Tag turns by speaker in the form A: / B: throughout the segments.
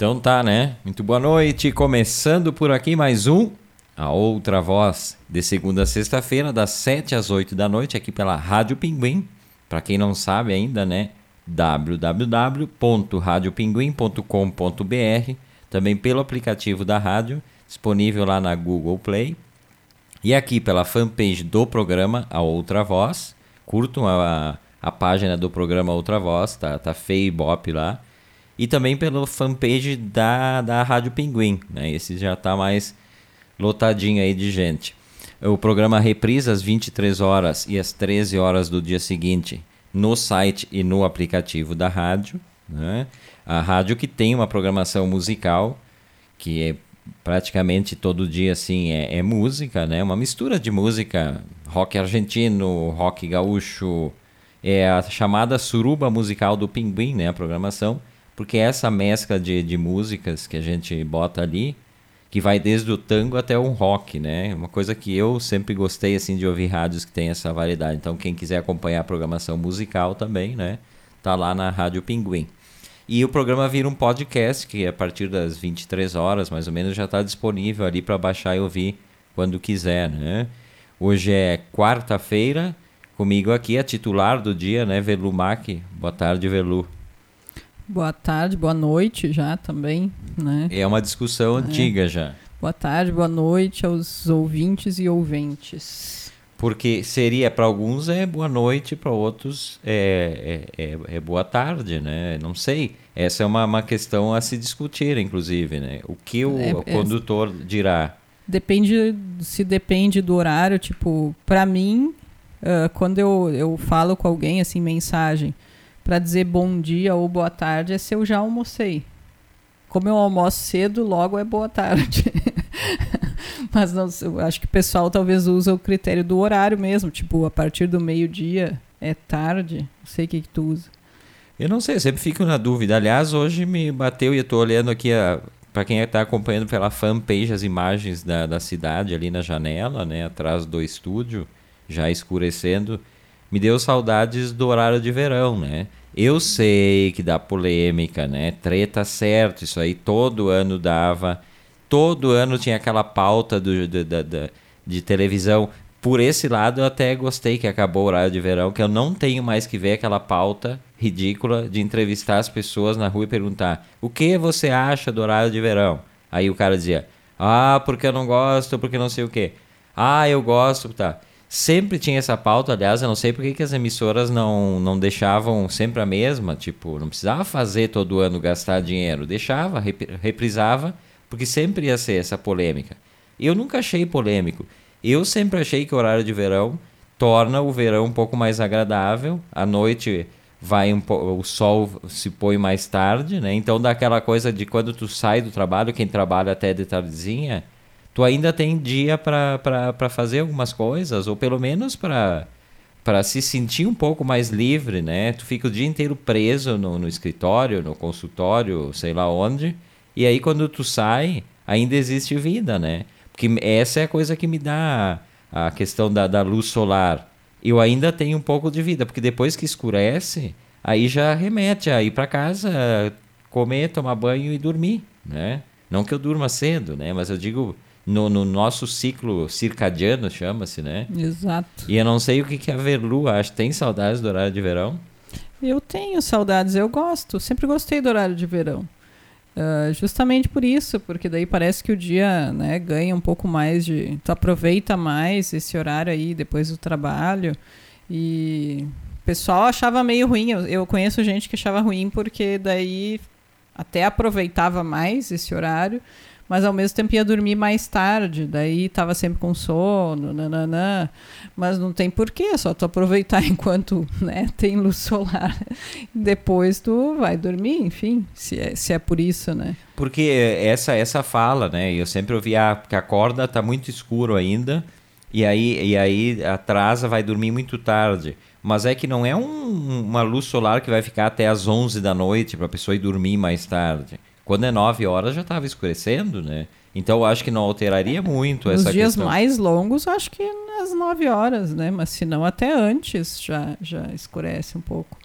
A: Então tá, né? Muito boa noite. Começando por aqui mais um A Outra Voz, de segunda a sexta-feira, das 7 às 8 da noite, aqui pela Rádio Pinguim. Para quem não sabe ainda, né? www.radiopinguim.com.br Também pelo aplicativo da rádio, disponível lá na Google Play. E aqui pela fanpage do programa A Outra Voz. Curtam a, a página do programa Outra Voz, tá, tá feio e bop lá e também pelo fanpage da, da Rádio Pinguim. Né? Esse já está mais lotadinho aí de gente. O programa reprisa às 23 horas e às 13 horas do dia seguinte no site e no aplicativo da rádio. Né? A rádio que tem uma programação musical que é praticamente todo dia assim é, é música, né? Uma mistura de música, rock argentino, rock gaúcho, é a chamada suruba musical do Pinguim, né? A programação porque é essa mescla de, de músicas que a gente bota ali, que vai desde o tango até o rock, né? Uma coisa que eu sempre gostei assim de ouvir rádios que tem essa variedade. Então quem quiser acompanhar a programação musical também, né? Tá lá na Rádio Pinguim. E o programa vira um podcast que a partir das 23 horas, mais ou menos, já está disponível ali para baixar e ouvir quando quiser, né? Hoje é quarta-feira, comigo aqui a titular do dia, né, Velu Mac. Boa tarde, Velu.
B: Boa tarde, boa noite já também, né?
A: É uma discussão é. antiga já.
B: Boa tarde, boa noite aos ouvintes e ouventes.
A: Porque seria, para alguns é boa noite, para outros é, é, é, é, boa tarde, né? Não sei. Essa é uma, uma questão a se discutir, inclusive, né? O que o, é, o é. condutor dirá?
B: Depende, se depende do horário, tipo, para mim, uh, quando eu, eu falo com alguém, assim, mensagem, para dizer bom dia ou boa tarde é se eu já almocei. Como eu almoço cedo, logo é boa tarde. Mas não, eu acho que o pessoal talvez usa o critério do horário mesmo, tipo, a partir do meio-dia é tarde. Não sei o que, que tu usa.
A: Eu não sei, sempre fico na dúvida. Aliás, hoje me bateu e eu estou olhando aqui para quem está acompanhando pela fanpage as imagens da, da cidade ali na janela, né, atrás do estúdio, já escurecendo, me deu saudades do horário de verão, né? Eu sei que dá polêmica, né? Treta certo, isso aí todo ano dava. Todo ano tinha aquela pauta do, do, do, do, de televisão. Por esse lado, eu até gostei que acabou o horário de verão, que eu não tenho mais que ver aquela pauta ridícula de entrevistar as pessoas na rua e perguntar: o que você acha do horário de verão? Aí o cara dizia: ah, porque eu não gosto, porque não sei o quê. Ah, eu gosto, tá. Sempre tinha essa pauta, aliás, eu não sei por que, as emissoras não, não deixavam sempre a mesma, tipo, não precisava fazer todo ano gastar dinheiro, deixava, rep, reprisava, porque sempre ia ser essa polêmica. Eu nunca achei polêmico. Eu sempre achei que o horário de verão torna o verão um pouco mais agradável, a noite vai um o sol se põe mais tarde, né? Então dá aquela coisa de quando tu sai do trabalho, quem trabalha até de tardezinha, tu ainda tem dia para fazer algumas coisas, ou pelo menos para para se sentir um pouco mais livre, né? Tu fica o dia inteiro preso no, no escritório, no consultório, sei lá onde, e aí quando tu sai, ainda existe vida, né? Porque essa é a coisa que me dá a questão da, da luz solar. Eu ainda tenho um pouco de vida, porque depois que escurece, aí já remete a ir para casa, comer, tomar banho e dormir, né? Não que eu durma cedo, né? Mas eu digo no, no nosso ciclo circadiano, chama-se, né?
B: Exato.
A: E eu não sei o que, que a Verlu acha. Tem saudades do horário de verão?
B: Eu tenho saudades, eu gosto. Sempre gostei do horário de verão. Uh, justamente por isso, porque daí parece que o dia né, ganha um pouco mais de. Tu aproveita mais esse horário aí depois do trabalho. E o pessoal achava meio ruim. Eu, eu conheço gente que achava ruim porque daí até aproveitava mais esse horário, mas ao mesmo tempo ia dormir mais tarde, daí estava sempre com sono, nananã. Mas não tem porquê, é só tu aproveitar enquanto né, tem luz solar. Depois tu vai dormir, enfim, se é, se é por isso, né?
A: Porque essa essa fala, né? Eu sempre ouvi ah, que a corda tá muito escuro ainda, e aí, e aí atrasa, vai dormir muito tarde. Mas é que não é um, uma luz solar que vai ficar até as 11 da noite para a pessoa ir dormir mais tarde. Quando é 9 horas já estava escurecendo, né? Então eu acho que não alteraria muito
B: Nos
A: essa
B: dias
A: questão.
B: mais longos, acho que às 9 horas, né? Mas se não, até antes já, já escurece um pouco.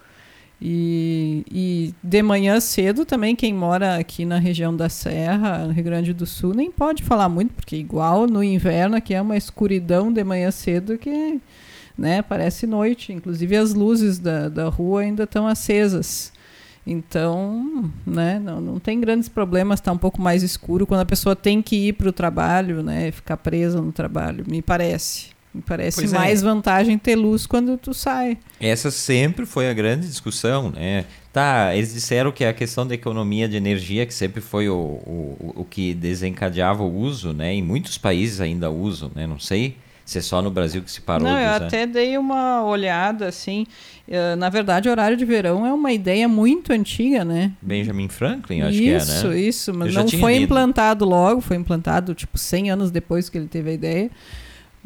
B: E, e de manhã cedo também, quem mora aqui na região da Serra, no Rio Grande do Sul, nem pode falar muito, porque igual no inverno aqui é uma escuridão de manhã cedo que né, parece noite. Inclusive as luzes da, da rua ainda estão acesas. Então, né, não, não tem grandes problemas, está um pouco mais escuro quando a pessoa tem que ir para o trabalho, né, ficar presa no trabalho, me parece. Me parece pois é. mais é. vantagem ter luz quando tu sai.
A: Essa sempre foi a grande discussão, né? Tá, eles disseram que a questão da economia de energia, que sempre foi o, o, o que desencadeava o uso, né? Em muitos países ainda usam, né? Não sei se é só no Brasil que se parou
B: Não,
A: eu
B: até dei uma olhada, assim. Uh, na verdade, o horário de verão é uma ideia muito antiga, né?
A: Benjamin Franklin, acho
B: isso,
A: que é,
B: né? Isso, isso. Mas não foi lido. implantado logo, foi implantado, tipo, 100 anos depois que ele teve a ideia.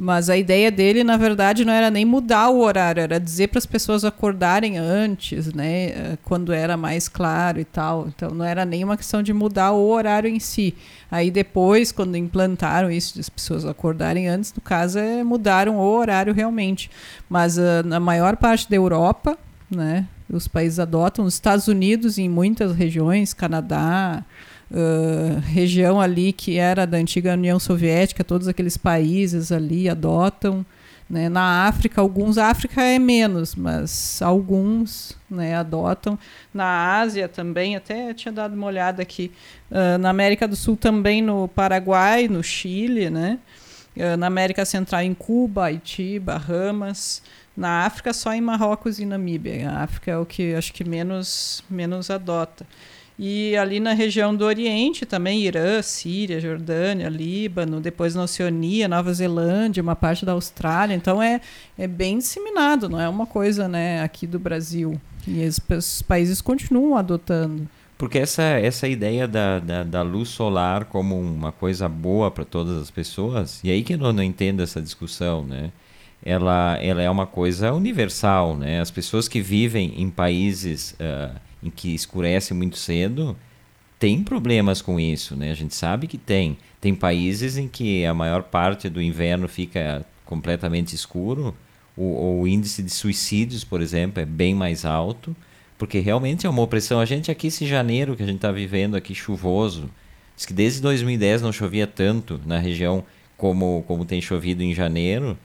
B: Mas a ideia dele, na verdade, não era nem mudar o horário, era dizer para as pessoas acordarem antes, né? Eh, quando era mais claro e tal. Então não era nem uma questão de mudar o horário em si. Aí depois, quando implantaram isso de as pessoas acordarem antes, no caso, é, mudaram o horário realmente. Mas uh, na maior parte da Europa, né? Os países adotam, os Estados Unidos, em muitas regiões, Canadá, região ali que era da antiga União Soviética, todos aqueles países ali adotam. Né? Na África, alguns, a África é menos, mas alguns né, adotam. Na Ásia também, até tinha dado uma olhada aqui. Uh, na América do Sul também, no Paraguai, no Chile, né? Uh, na América Central, em Cuba, Haiti, Bahamas. Na África, só em Marrocos e Namíbia. A África é o que acho que menos, menos adota. E ali na região do Oriente também, Irã, Síria, Jordânia, Líbano, depois na Oceania, Nova Zelândia, uma parte da Austrália. Então é, é bem disseminado, não é uma coisa né, aqui do Brasil. E os países continuam adotando.
A: Porque essa, essa ideia da, da, da luz solar como uma coisa boa para todas as pessoas, e aí que eu não, não entendo essa discussão, né? Ela, ela é uma coisa universal, né? As pessoas que vivem em países... Uh, em que escurece muito cedo, tem problemas com isso, né? A gente sabe que tem. Tem países em que a maior parte do inverno fica completamente escuro. O, o índice de suicídios, por exemplo, é bem mais alto, porque realmente é uma opressão. A gente aqui, esse janeiro que a gente está vivendo aqui chuvoso, diz que desde 2010 não chovia tanto na região como, como tem chovido em janeiro.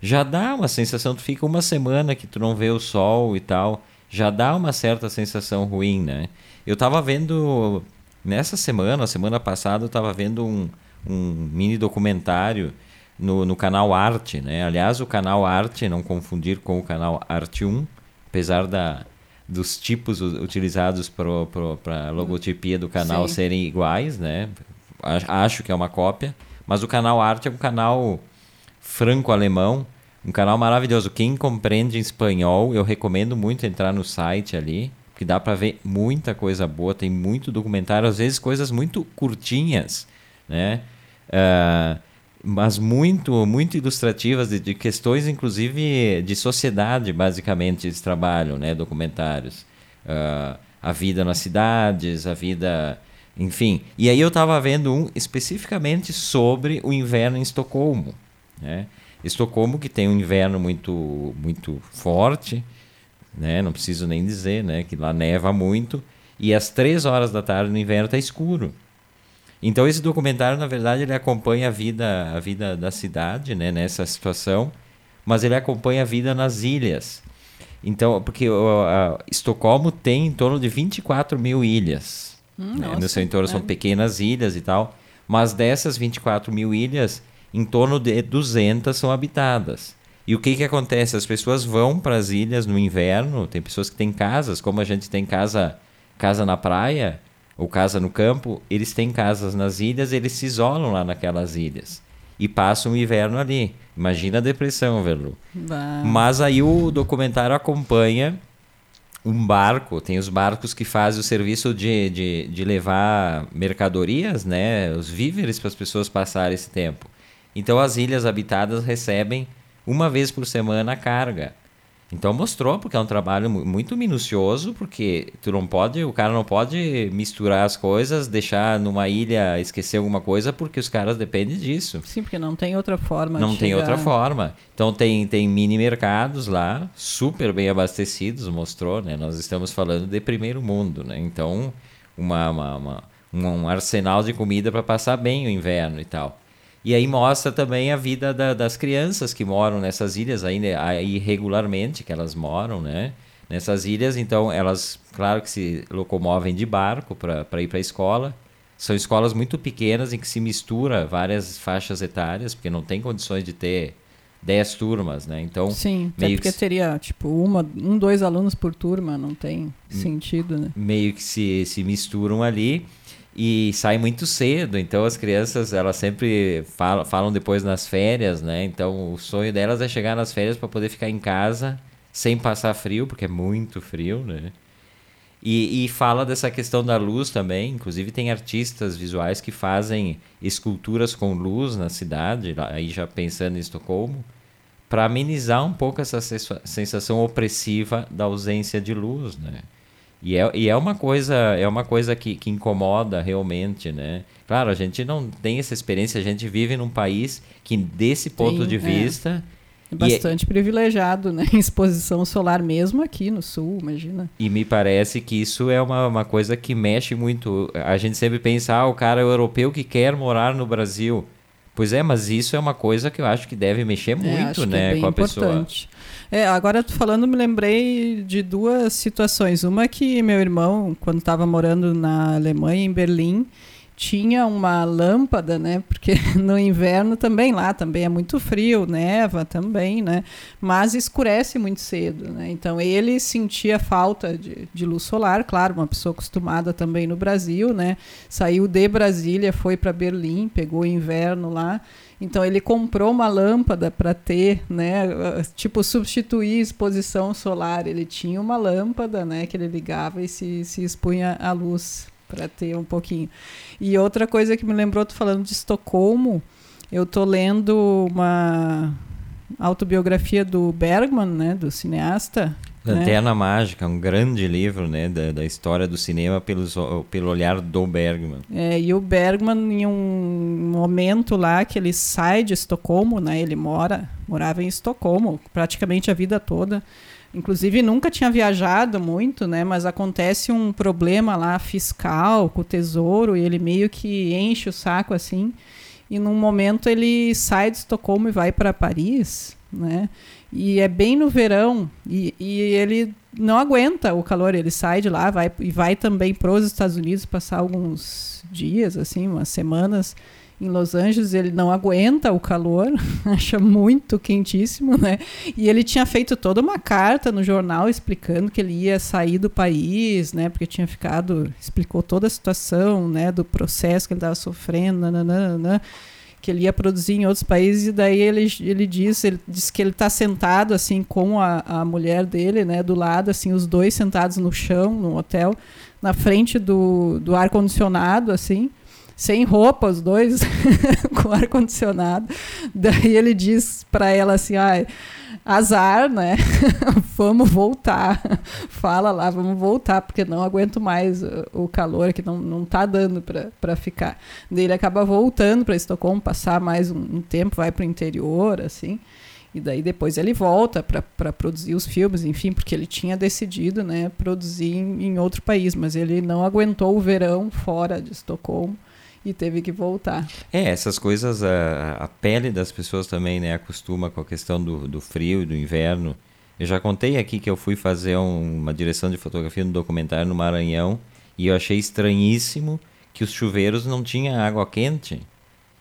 A: Já dá uma sensação, tu fica uma semana que tu não vê o sol e tal já dá uma certa sensação ruim, né? Eu estava vendo nessa semana, semana passada, eu estava vendo um, um mini documentário no, no canal Arte, né? Aliás, o canal Arte, não confundir com o canal Arte 1, apesar da, dos tipos utilizados para a logotipia do canal Sim. serem iguais, né? Acho que é uma cópia, mas o canal Arte é um canal franco-alemão um canal maravilhoso. Quem compreende espanhol, eu recomendo muito entrar no site ali, que dá para ver muita coisa boa, tem muito documentário, às vezes coisas muito curtinhas, né? Uh, mas muito, muito ilustrativas de, de, questões, inclusive de sociedade, basicamente, eles trabalham, né? Documentários. Uh, a vida nas cidades, a vida... Enfim. E aí eu estava vendo um especificamente sobre o inverno em Estocolmo, né? Estocolmo, que tem um inverno muito, muito forte, né? não preciso nem dizer, né? que lá neva muito, e às três horas da tarde no inverno está escuro. Então esse documentário, na verdade, ele acompanha a vida, a vida da cidade né? nessa situação, mas ele acompanha a vida nas ilhas. Então, porque uh, Estocolmo tem em torno de 24 mil ilhas. Hum, né? No seu entorno é. são pequenas ilhas e tal. Mas dessas 24 mil ilhas, em torno de 200 são habitadas. E o que, que acontece? As pessoas vão para as ilhas no inverno, tem pessoas que têm casas, como a gente tem casa, casa na praia ou casa no campo, eles têm casas nas ilhas, eles se isolam lá naquelas ilhas e passam o inverno ali. Imagina a depressão, Velu. Mas aí o documentário acompanha um barco, tem os barcos que fazem o serviço de, de, de levar mercadorias, né, os víveres para as pessoas passarem esse tempo. Então as ilhas habitadas recebem uma vez por semana a carga. Então mostrou, porque é um trabalho muito minucioso, porque tu não pode, o cara não pode misturar as coisas, deixar numa ilha esquecer alguma coisa, porque os caras dependem disso.
B: Sim, porque não tem outra forma.
A: Não tem chegar... outra forma. Então tem, tem mini mercados lá, super bem abastecidos, mostrou, né? Nós estamos falando de primeiro mundo, né? Então, uma, uma, uma um arsenal de comida para passar bem o inverno e tal. E aí mostra também a vida da, das crianças que moram nessas ilhas né, aí regularmente que elas moram, né? Nessas ilhas, então elas, claro que se locomovem de barco para ir para a escola. São escolas muito pequenas em que se mistura várias faixas etárias, porque não tem condições de ter 10 turmas, né? Então,
B: Sim, meio porque que... teria tipo uma, um, dois alunos por turma, não tem sentido, né?
A: Meio que se, se misturam ali e sai muito cedo, então as crianças elas sempre falam, falam depois nas férias, né? Então o sonho delas é chegar nas férias para poder ficar em casa sem passar frio, porque é muito frio, né? E, e, fala dessa questão da luz também. Inclusive tem artistas visuais que fazem esculturas com luz na cidade, aí já pensando em Estocolmo, para amenizar um pouco essa sensação opressiva da ausência de luz, né? E é, e é uma coisa, é uma coisa que, que incomoda realmente, né? Claro, a gente não tem essa experiência, a gente vive num país que, desse ponto Sim, de é. vista.
B: É bastante é, privilegiado, né? Exposição solar mesmo aqui no sul, imagina.
A: E me parece que isso é uma, uma coisa que mexe muito. A gente sempre pensa, ah, o cara é europeu que quer morar no Brasil. Pois é, mas isso é uma coisa que eu acho que deve mexer é, muito, é, né, com a importante. pessoa.
B: É, agora falando, me lembrei de duas situações. Uma que meu irmão, quando estava morando na Alemanha, em Berlim, tinha uma lâmpada, né? Porque no inverno também lá também é muito frio, neva também, né? Mas escurece muito cedo, né? Então ele sentia falta de, de luz solar, claro, uma pessoa acostumada também no Brasil, né? Saiu de Brasília, foi para Berlim, pegou inverno lá então ele comprou uma lâmpada para ter, né, tipo substituir exposição solar. Ele tinha uma lâmpada, né, que ele ligava e se, se expunha à luz para ter um pouquinho. E outra coisa que me lembrou, tô falando de Estocolmo, eu tô lendo uma autobiografia do Bergman, né, do cineasta,
A: Lanterna né? Mágica, um grande livro né, da, da história do cinema pelos, pelo olhar do Bergman.
B: É, e o Bergman, em um momento lá que ele sai de Estocolmo, né, ele mora, morava em Estocolmo praticamente a vida toda. Inclusive nunca tinha viajado muito, né? Mas acontece um problema lá fiscal com o tesouro e ele meio que enche o saco assim. E num momento ele sai de Estocolmo e vai para Paris, né? E é bem no verão e, e, ele não aguenta o calor, ele sai de lá vai, e vai também para os Estados Unidos passar alguns dias, assim, umas semanas em Los Angeles, ele não aguenta o calor, acha muito quentíssimo, né? E ele tinha feito toda uma carta no jornal explicando que ele ia sair do país, né? Porque tinha ficado, explicou toda a situação, né? Do processo que ele estava sofrendo, nananana que ele ia produzir em outros países e daí ele, ele diz ele diz que ele está sentado assim com a, a mulher dele né do lado assim os dois sentados no chão no hotel na frente do, do ar condicionado assim sem roupa os dois com ar condicionado daí ele diz para ela assim ah, azar, né? vamos voltar. Fala lá, vamos voltar, porque não aguento mais o, calor que não, não tá dando para ficar. Daí ele acaba voltando para Estocolmo, passar mais um, um tempo, vai para o interior, assim. E daí depois ele volta para produzir os filmes, enfim, porque ele tinha decidido né, produzir em, em outro país, mas ele não aguentou o verão fora de Estocolmo e teve que voltar.
A: É, essas coisas, a, a pele das pessoas também, né, acostuma com a questão do, do frio, do inverno. Eu já contei aqui que eu fui fazer um, uma direção de fotografia no documentário no Maranhão e eu achei estranhíssimo que os chuveiros não tinham água quente.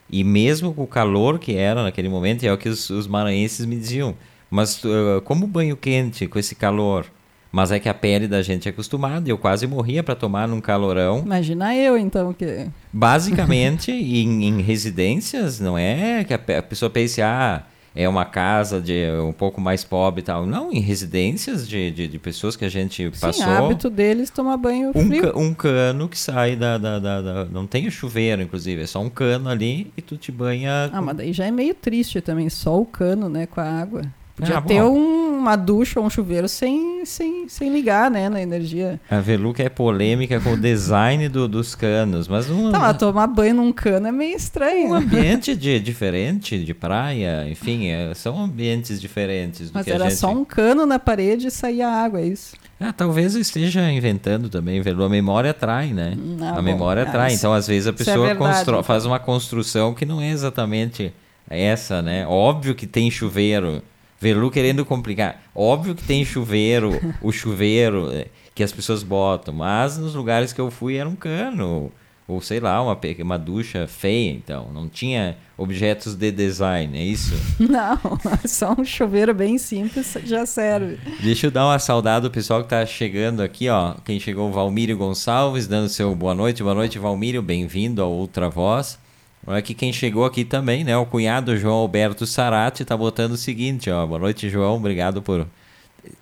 A: E mesmo com o calor que era naquele momento, é o que os, os maranhenses me diziam. Mas uh, como banho quente com esse calor? Mas é que a pele da gente é acostumada. Eu quase morria para tomar num calorão.
B: Imagina eu, então, que.
A: Basicamente, em, em, residências, não é que a, a pessoa pense, ah, é uma casa de um pouco mais pobre e tal. Não, em residências de, de, de pessoas que a gente passou. Sim,
B: hábito deles tomar banho
A: um
B: frio.
A: Ca, um cano que sai da, da, da, da, Não tem chuveiro, inclusive. É só um cano ali e tu te banha.
B: Ah, com... mas daí já é meio triste também. Só o cano, né, com a água. Podia ah, ter um, uma ducha ou um chuveiro sem, sem, sem ligar, né, na energia.
A: A Veluca é polêmica com o design do, dos canos, mas um,
B: Tá, mas tomar banho num cano é meio estranho.
A: um ambiente de, diferente de praia, enfim, é- são ambientes diferentes do
B: Mas
A: que
B: era
A: a gente...
B: só um cano na parede e saía água, é isso.
A: Ah, talvez eu esteja inventando também, Velu. A memória atrai, né?
B: Ah,
A: a
B: bom.
A: memória
B: Ah,
A: atrai.
B: isso-
A: então, às vezes, a
B: é
A: pessoa
B: então.
A: faz uma construção que não é exatamente essa, né? Óbvio que tem chuveiro. Velu querendo complicar. Óbvio que tem chuveiro, o chuveiro eh, que as pessoas botam. Mas nos lugares que eu fui era um cano. Ou sei lá, uma, uma ducha feia, então. Não tinha objetos de design, é isso?
B: Não, só um chuveiro bem simples já serve.
A: Deixa eu dar uma saudade do pessoal que tá chegando aqui, ó. Quem chegou, Valmírio Gonçalves, dando seu boa noite. Boa noite, Valmírio. Bem-vindo ao Outra Voz. Olha aqui quem chegou aqui também, né? O cunhado João Alberto Sarati tá botando o seguinte, ó. Boa noite, João. Obrigado por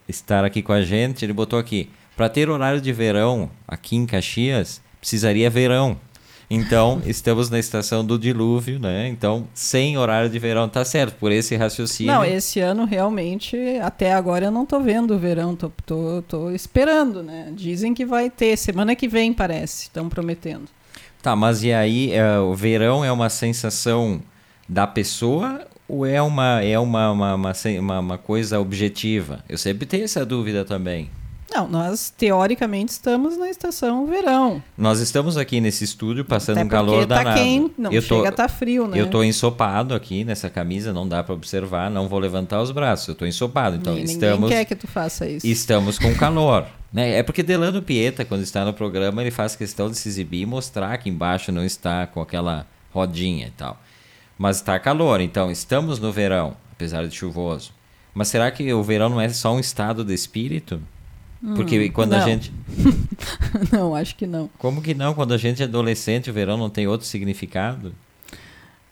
A: estar aqui com a gente. Ele botou aqui: para ter horário de verão aqui em Caxias, precisaria verão. Então, estamos na estação do dilúvio, né? Então, sem horário de verão, tá certo, por esse raciocínio.
B: Não, esse ano realmente, até agora eu não tô vendo o verão, tô, tô, tô esperando, né? Dizem que vai ter, semana que vem parece, estão prometendo.
A: Tá, mas e aí, é, o verão é uma sensação da pessoa ou é uma, é uma, uma, uma, uma- coisa objetiva? Eu sempre tenho essa dúvida também.
B: Não, nós teoricamente estamos na estação verão.
A: Nós estamos aqui nesse estúdio passando um calor
B: tá
A: danado.
B: quente, não
A: eu
B: chega a tá frio, né?
A: Eu tô ensopado aqui nessa camisa, não dá para observar, não vou levantar os braços, eu tô ensopado. Então,
B: Ninguém
A: estamos
B: quer que tu faça isso.
A: Estamos com calor. Né? É porque Delano Pieta, quando está no programa, ele faz questão de se exibir e mostrar que embaixo não está com aquela rodinha e tal. Mas está calor, então estamos no verão, apesar de chuvoso. Mas será que o verão não é só um estado de espírito? Porque quando a
B: Hum, não.
A: gente.
B: não, acho que não.
A: Como que não? Quando a gente é adolescente, o verão não tem outro significado?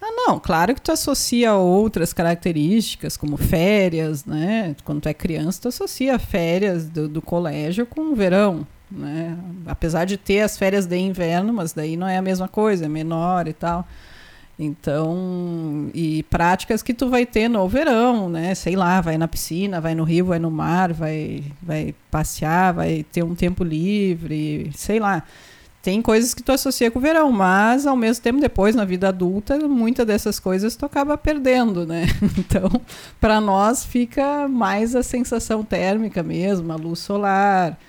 B: Ah, não, claro que tu associa outras características, como férias, né? Quando tu é criança, tu associa férias do, do colégio com o verão, né? Apesar de ter as férias de inverno, mas daí não é a mesma coisa, é menor e tal. Então, e práticas que tu vai ter no verão, né? Sei lá, vai na piscina, vai no rio, vai no mar, vai, vai passear, vai ter um tempo livre, sei lá tem coisas que tu associa com o verão, mas ao mesmo tempo depois na vida adulta, muitas dessas coisas tu acaba perdendo, né? Então, para nós fica mais a sensação térmica mesmo, a luz solar,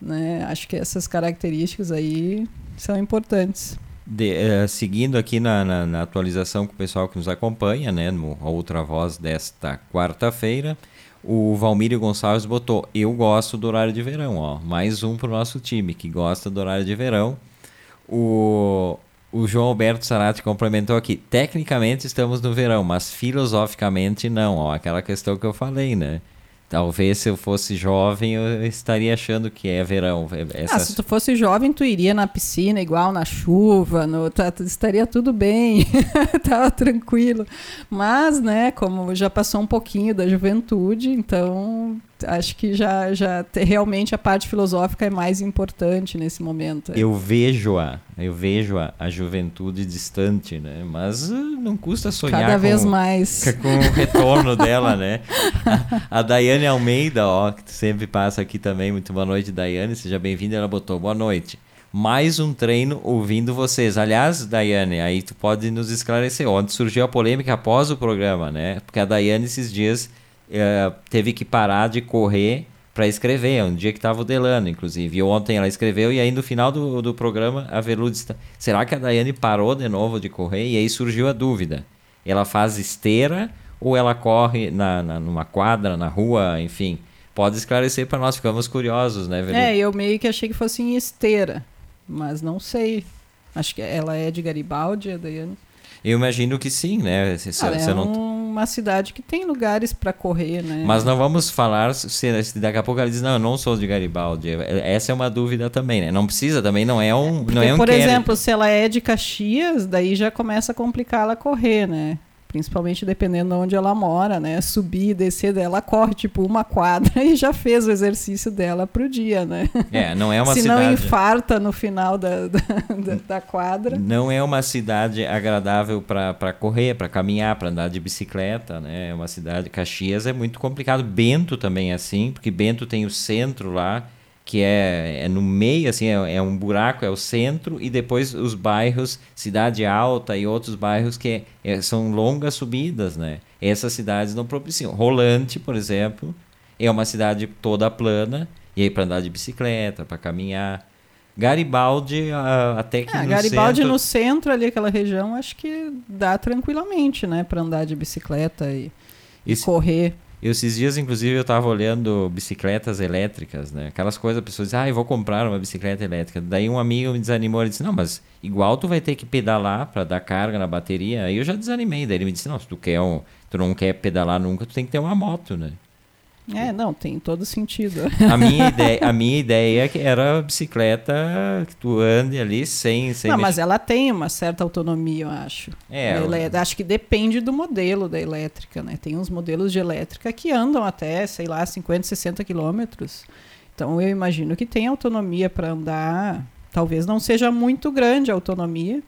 B: né? Acho que essas características aí são importantes.
A: De- eh, seguindo aqui na, na- na atualização com o pessoal que nos acompanha, né, no a Outra Voz desta quarta-feira, o Valmírio Gonçalves botou: Eu gosto do horário de verão, ó. Mais um pro nosso time que gosta do horário de verão. O, o João Alberto Sarati complementou aqui: Tecnicamente estamos no verão, mas filosoficamente não, ó. Aquela questão que eu falei, né? Talvez se eu fosse jovem eu estaria achando que é verão. Essa...
B: Ah, se tu fosse jovem, tu iria na piscina igual na chuva, no, estaria tudo bem, tava tranquilo. Mas, né, como já passou um pouquinho da juventude, então acho que já, já te- realmente a parte filosófica é mais importante nesse momento.
A: Eu vejo-a, eu vejo a, a juventude distante, né? Mas uh, não custa sonhar
B: Cada
A: com,
B: vez mais.
A: com o retorno dela, né? A, a Daiane Almeida, ó, que sempre passa aqui também. Muito boa noite, Daiane. Seja bem-vinda. Ela botou boa noite. Mais um treino ouvindo vocês. Aliás, Daiane, aí tu pode nos esclarecer onde surgiu a polêmica após o programa, né? Porque a Daiane esses dias eh, teve que parar de correr para escrever. Um dia que tava o Delano, inclusive. E ontem ela escreveu e aí no final do, do programa a Velu disse, será que a Daiane parou de novo de correr? E aí surgiu a dúvida. Ela faz esteira ou ela corre na, na- numa quadra, na rua, enfim. Pode esclarecer para nós, ficamos curiosos, né, Velu?
B: É, eu meio que achei que fosse em esteira, mas não sei. Acho que ela é de Garibaldi, a Daiane.
A: Eu imagino que sim, né? Se-
B: Ah,
A: se
B: é
A: não-
B: uma cidade que tem lugares para correr, né?
A: Mas não vamos falar se, se daqui a pouco ela diz, não, eu não sou de Garibaldi. Essa é uma dúvida também, né? Não precisa, também não é um, não é um
B: por
A: inquérito.
B: exemplo, se ela é de Caxias, daí já começa a complicar ela correr, né? Principalmente dependendo de onde ela mora, né? Subir e descer dela, corre tipo uma quadra e já fez o exercício dela pro dia, né?
A: É, não é uma
B: Se
A: cidade.
B: não infarta no final da, da, da, da quadra.
A: Não é uma cidade agradável para correr, para caminhar, para andar de bicicleta, né? É uma cidade. Caxias é muito complicado. Bento também é assim, porque Bento tem o centro lá que é, é no meio, assim, é, é, um buraco, é o centro, e depois os bairros, Cidade Alta e outros bairros que é, são longas subidas, né? Essas cidades não propiciam. Rolante, por exemplo, é uma cidade toda plana, e aí para andar de bicicleta, para caminhar. Garibaldi, até que
B: ah,
A: no
B: Garibaldi
A: centro...
B: no centro ali, aquela região, acho que dá tranquilamente, né? para andar de bicicleta e, e correr.
A: Eu, esses dias, inclusive, eu estava olhando bicicletas elétricas, né? Aquelas coisas, pessoas dizem, ah, eu vou comprar uma bicicleta elétrica. Daí um amigo me desanimou, ele disse, não, mas igual tu vai ter que pedalar para dar carga na bateria. Aí eu já desanimei, daí ele me disse, não, se tu, quer um, tu não quer pedalar nunca, tu tem que ter uma moto, né?
B: É, não, tem todo sentido.
A: A minha ideia, a minha ideia é era bicicleta que tu ande ali sem... sem
B: não, mexer. mas ela tem uma certa autonomia, eu acho.
A: É.
B: Acho que depende do modelo da elétrica, né? Tem uns modelos de elétrica que andam até, sei lá, 50, 60 quilômetros. Então eu imagino que tem autonomia para andar. Talvez não seja muito grande a autonomia,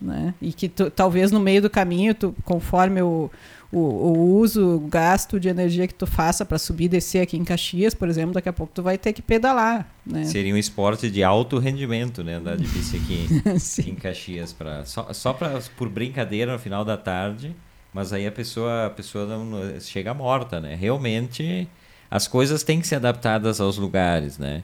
B: né? E que tu, talvez no meio do caminho, tu, conforme o o, o uso, o gasto de energia que tu faça para subir e descer aqui em Caxias, por exemplo, daqui a pouco tu vai ter que pedalar. Né?
A: Seria um esporte de alto rendimento, né? Andar de bici aqui em Caxias. Pra, só só pra, por brincadeira no final da tarde, mas aí a pessoa, a pessoa não, chega morta, né? Realmente as coisas têm que ser adaptadas aos lugares, né?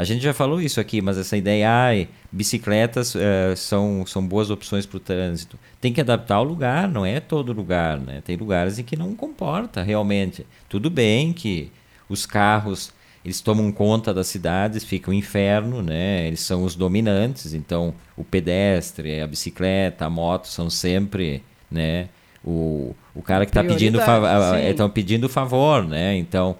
A: A gente já falou isso aqui, mas essa ideia, ai, bicicletas uh, são, são boas opções para o trânsito. Tem que adaptar ao lugar, não é todo lugar, né? Tem lugares em que não comporta realmente. Tudo bem que os carros eles tomam conta das cidades, fica um inferno, né? Eles são os dominantes, então o pedestre, a bicicleta, a moto são sempre, né? O, o cara que está pedindo, estão pedindo favor, né? Então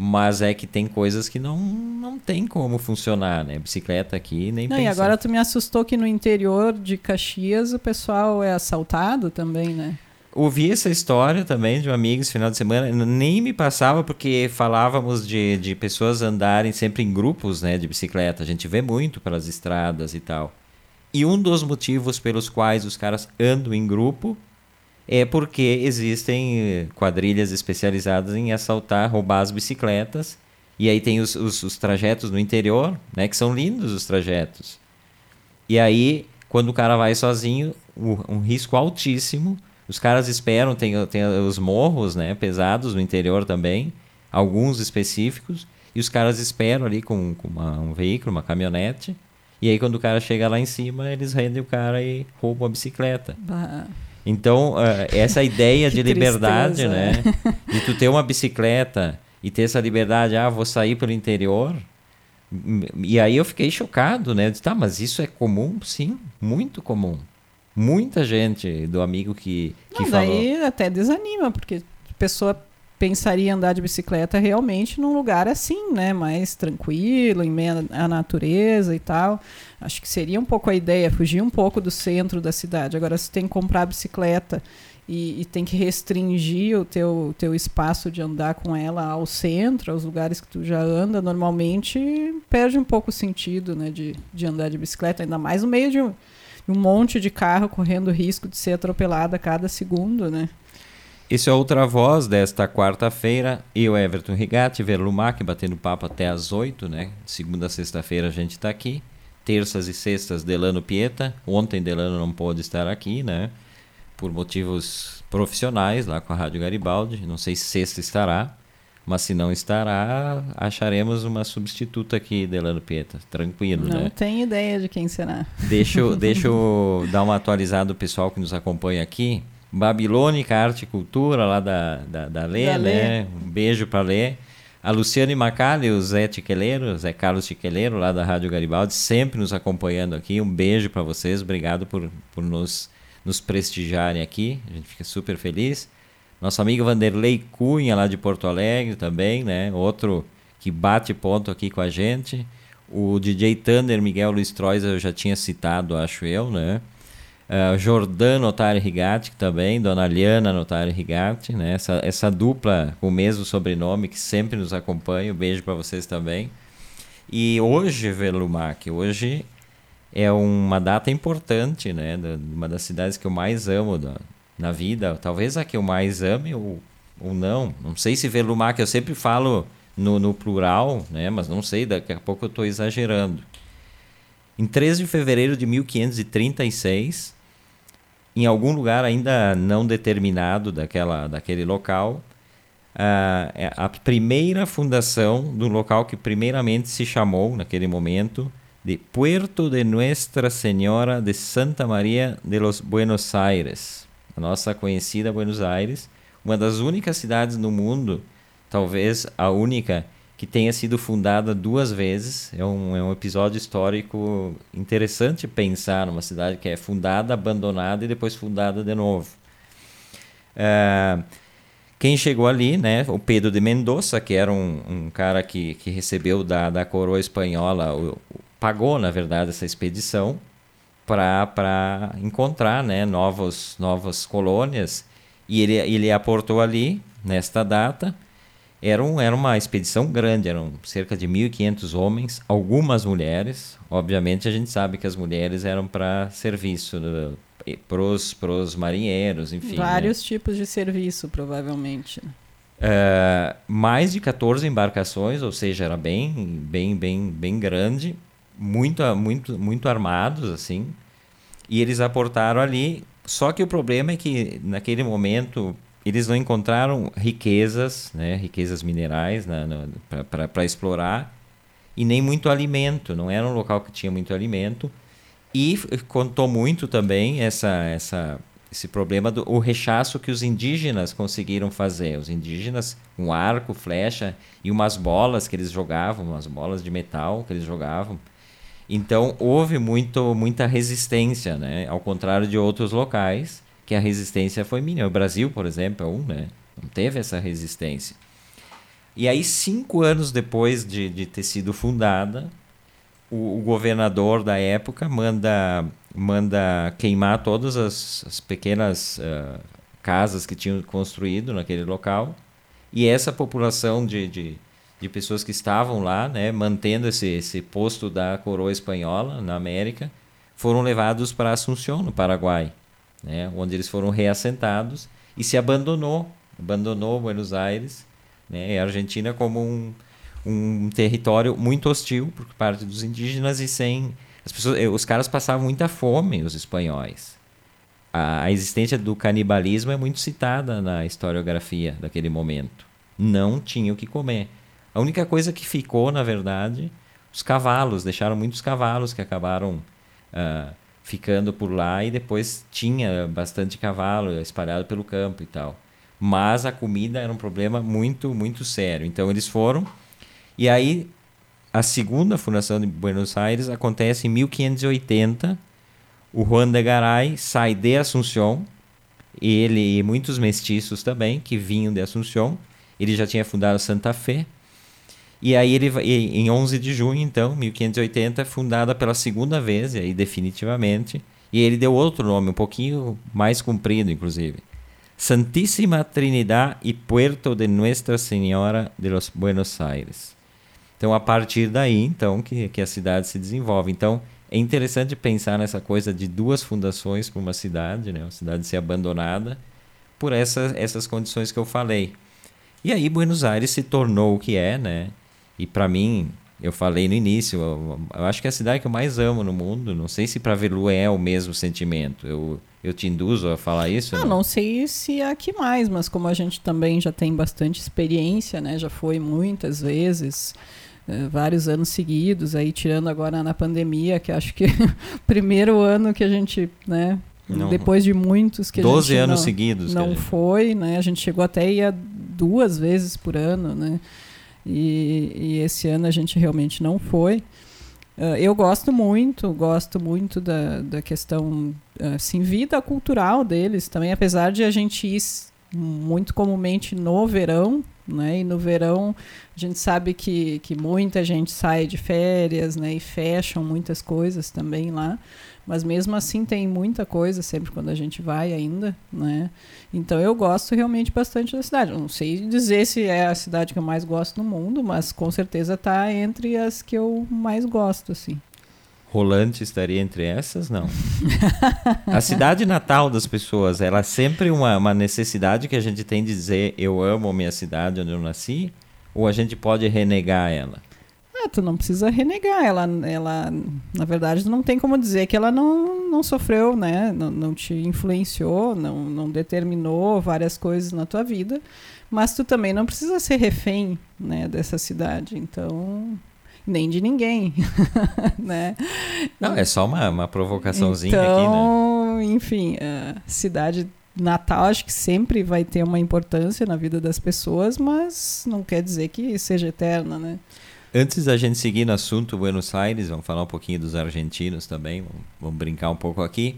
A: mas é que tem coisas que não, não tem como funcionar, né? Bicicleta aqui, nem
B: não, E agora tu me assustou que no interior de Caxias o pessoal é assaltado também, né?
A: Ouvi essa história também de um amigo esse final de semana, nem me passava porque falávamos de, de pessoas andarem sempre em grupos né, de bicicleta. A gente vê muito pelas estradas e tal. E um dos motivos pelos quais os caras andam em grupo é porque existem eh, quadrilhas especializadas em assaltar, roubar as bicicletas. E aí tem os, os, os, trajetos no interior, né? Que são lindos os trajetos. E aí, quando o cara vai sozinho, um risco altíssimo. Os caras esperam, tem, tem os morros, né? Pesados no interior também. Alguns específicos. E os caras esperam ali com, com uma, um veículo, uma caminhonete. E aí, quando o cara chega lá em cima, eles rendem o cara e roubam a bicicleta. Bah. Então, uh, essa ideia de liberdade, né? De tu ter uma bicicleta e ter essa liberdade, ah, vou sair pelo interior. E aí eu fiquei chocado, né? Eu disse, tá, mas isso é comum? Sim, muito comum. Muita gente do amigo que, que
B: Não,
A: falou.
B: Daí até desanima, porque a pessoa pensaria andar de bicicleta realmente num lugar assim, né? Mais tranquilo, em meio à natureza e tal. Acho que seria um pouco a ideia, fugir um pouco do centro da cidade. Agora, se tem que comprar bicicleta e, e, tem que restringir o teu, teu espaço de andar com ela ao centro, aos lugares que tu já anda, normalmente perde um pouco o sentido, né? De, de andar de bicicleta, ainda mais no meio de um, um monte de carro correndo risco de ser atropelado a cada segundo, né?
A: Esse é outra voz desta quarta-feira. Eu, Everton Rigatti, Verlumac, batendo papo até às 8, né? Segunda a sexta-feira a gente está aqui. Terças e sextas, Delano Pieta. Ontem Delano não pôde estar aqui, né? Por motivos profissionais lá com a Rádio Garibaldi. Não sei se sexta estará, mas se não estará, acharemos uma substituta aqui, Delano Pieta. Tranquilo,
B: não
A: né?
B: Não tenho ideia de quem será.
A: Deixa, deixa eu dar uma atualizada do pessoal que nos acompanha aqui. Babilônica Arte e Cultura, lá da, da, da Lê, da né? Lê. Um beijo para Lê. A Luciane Macalli, o Zé Tiqueleiro, Zé Carlos Tiqueleiro, lá da Rádio Garibaldi, sempre nos acompanhando aqui. Um beijo para vocês, obrigado por, por nos, nos prestigiarem aqui, a gente fica super feliz. Nosso amigo Vanderlei Cunha, lá de Porto Alegre também, né? Outro que bate ponto aqui com a gente. O DJ Thunder Miguel Luiz Trois eu já tinha citado, acho eu, né? Uh, Jordano Otário Rigatti também, Dona Liana Otário Rigatti, né? essa, essa dupla com o mesmo sobrenome que sempre nos acompanha. Um beijo para vocês também. E hoje, Velumac, hoje é uma data importante, né? Uma das cidades que eu mais amo da, na vida. Talvez a que eu mais ame ou, ou não. Não sei se Velumac, eu sempre falo no, no plural, né? mas não sei, daqui a pouco eu estou exagerando. Em 13 de fevereiro de 1536, em algum lugar ainda não determinado daquela, daquele local, a, é a primeira fundação do local que primeiramente se chamou, naquele momento, de Puerto de Nuestra Senhora de Santa Maria de los Buenos Aires, a nossa conhecida Buenos Aires, uma das únicas cidades no mundo, talvez a única, que tenha sido fundada duas vezes. É um, é um episódio histórico interessante pensar numa cidade que é fundada, abandonada e depois fundada de novo. É, quem chegou ali, né, o Pedro de Mendoza, que era um, um cara que, que recebeu da, da coroa espanhola, o, pagou, na verdade, essa expedição para encontrar né, novos, novas colônias. E ele, ele aportou ali, nesta data, era, um, era uma expedição grande, eram cerca de 1.500 homens, algumas mulheres. Obviamente, a gente sabe que as mulheres eram para serviço para os marinheiros, enfim.
B: Né? Vários né? tipos de serviço, provavelmente.
A: Uh, mais de 14 embarcações, ou seja, era bem, bem, bem, bem grande, muito, muito, muito armados, assim. E eles aportaram ali. Só que o problema é que, naquele momento, eles não encontraram riquezas, né, riquezas minerais para explorar e nem muito alimento. Não era um local que tinha muito alimento. E contou muito também essa, essa, esse problema do o rechaço que os indígenas conseguiram fazer. Os indígenas, um arco, flecha e umas bolas que eles jogavam, umas bolas de metal que eles jogavam. Então houve muito, muita resistência, né? ao contrário de outros locais que a resistência foi mínima. O Brasil, por exemplo, é um, né? Não teve essa resistência. E aí, cinco anos depois de, de ter sido fundada, o, o, governador da época manda, manda queimar todas as, as pequenas uh, casas que tinham construído naquele local. E essa população de, de, de pessoas que estavam lá, né, mantendo esse, esse posto da coroa espanhola na América, foram levados para Assunção, no Paraguai né, onde eles foram reassentados e se abandonou, abandonou Buenos Aires né, e a Argentina como um, um território muito hostil por parte dos indígenas e sem as pessoas, eh, os caras passavam muita fome, os espanhóis. A, a existência do canibalismo é muito citada na historiografia daquele momento. Não tinha o que comer. A única coisa que ficou, na verdade, os cavalos. Deixaram muitos cavalos que acabaram uh, ficando por lá e depois tinha bastante cavalo espalhado pelo campo e tal. Mas a comida era um problema muito, muito sério. Então eles foram. E aí a segunda fundação de Buenos Aires acontece em 1580. O Juan de Garay sai de Assunção, ele e muitos mestiços também que vinham de Assunção. Ele já tinha fundado Santa Fé e aí ele em 11 de junho, então, 1580, fundada pela segunda vez, e aí definitivamente, e ele deu outro nome, um pouquinho mais comprido, inclusive. Santíssima Trinidad e Puerto de Nuestra Senhora de los Buenos Aires. Então, a partir daí, então, que, que a cidade se desenvolve. Então, é interessante pensar nessa coisa de duas fundações para uma cidade, né? Uma cidade ser abandonada por essas, essas condições que eu falei. E aí Buenos Aires se tornou o que é, né? E para mim, eu falei no início, eu, eu, acho que é a cidade que eu mais amo no mundo. Não sei se para Velu é o mesmo sentimento. Eu, eu te induzo a falar isso?
B: Ah, não, não sei se é aqui mais, mas como a gente também já tem bastante experiência, né? Já foi muitas vezes, eh, vários anos seguidos, aí tirando agora na pandemia, que acho que o primeiro ano que a gente, né? Não, depois de muitos que 12
A: anos
B: não,
A: seguidos.
B: Não foi, né? A gente chegou até ir duas vezes por ano, né? E, e esse ano a gente realmente não foi. Uh, eu gosto muito, gosto muito da, da questão, assim, vida cultural deles também, apesar de a gente ir muito comumente no verão, né? E no verão a gente sabe que, que muita gente sai de férias, né? E fecham muitas coisas também lá. Mas mesmo assim tem muita coisa sempre quando a gente vai ainda, né? Então eu gosto realmente bastante da cidade. Não sei dizer se é a cidade que eu mais gosto no mundo, mas com certeza está entre as que eu mais gosto, assim.
A: Rolante estaria entre essas? Não. a cidade natal das pessoas, ela é sempre uma, uma necessidade que a gente tem de dizer eu amo minha cidade onde eu nasci? Ou a gente pode renegar ela?
B: Ah, tu não precisa renegar. Ela, ela, na verdade, não tem como dizer que ela não, não sofreu, né? Não, não te influenciou, não, não determinou várias coisas na tua vida. Mas tu também não precisa ser refém né, dessa cidade. Então, nem de ninguém, né?
A: Não, é só uma, uma provocaçãozinha
B: então,
A: aqui, né?
B: Então, enfim, a cidade natal acho que sempre vai ter uma importância na vida das pessoas, mas não quer dizer que seja eterna, né?
A: Antes da gente seguir no assunto Buenos Aires, vamos falar um pouquinho dos argentinos também, vamos, vamos brincar um pouco aqui.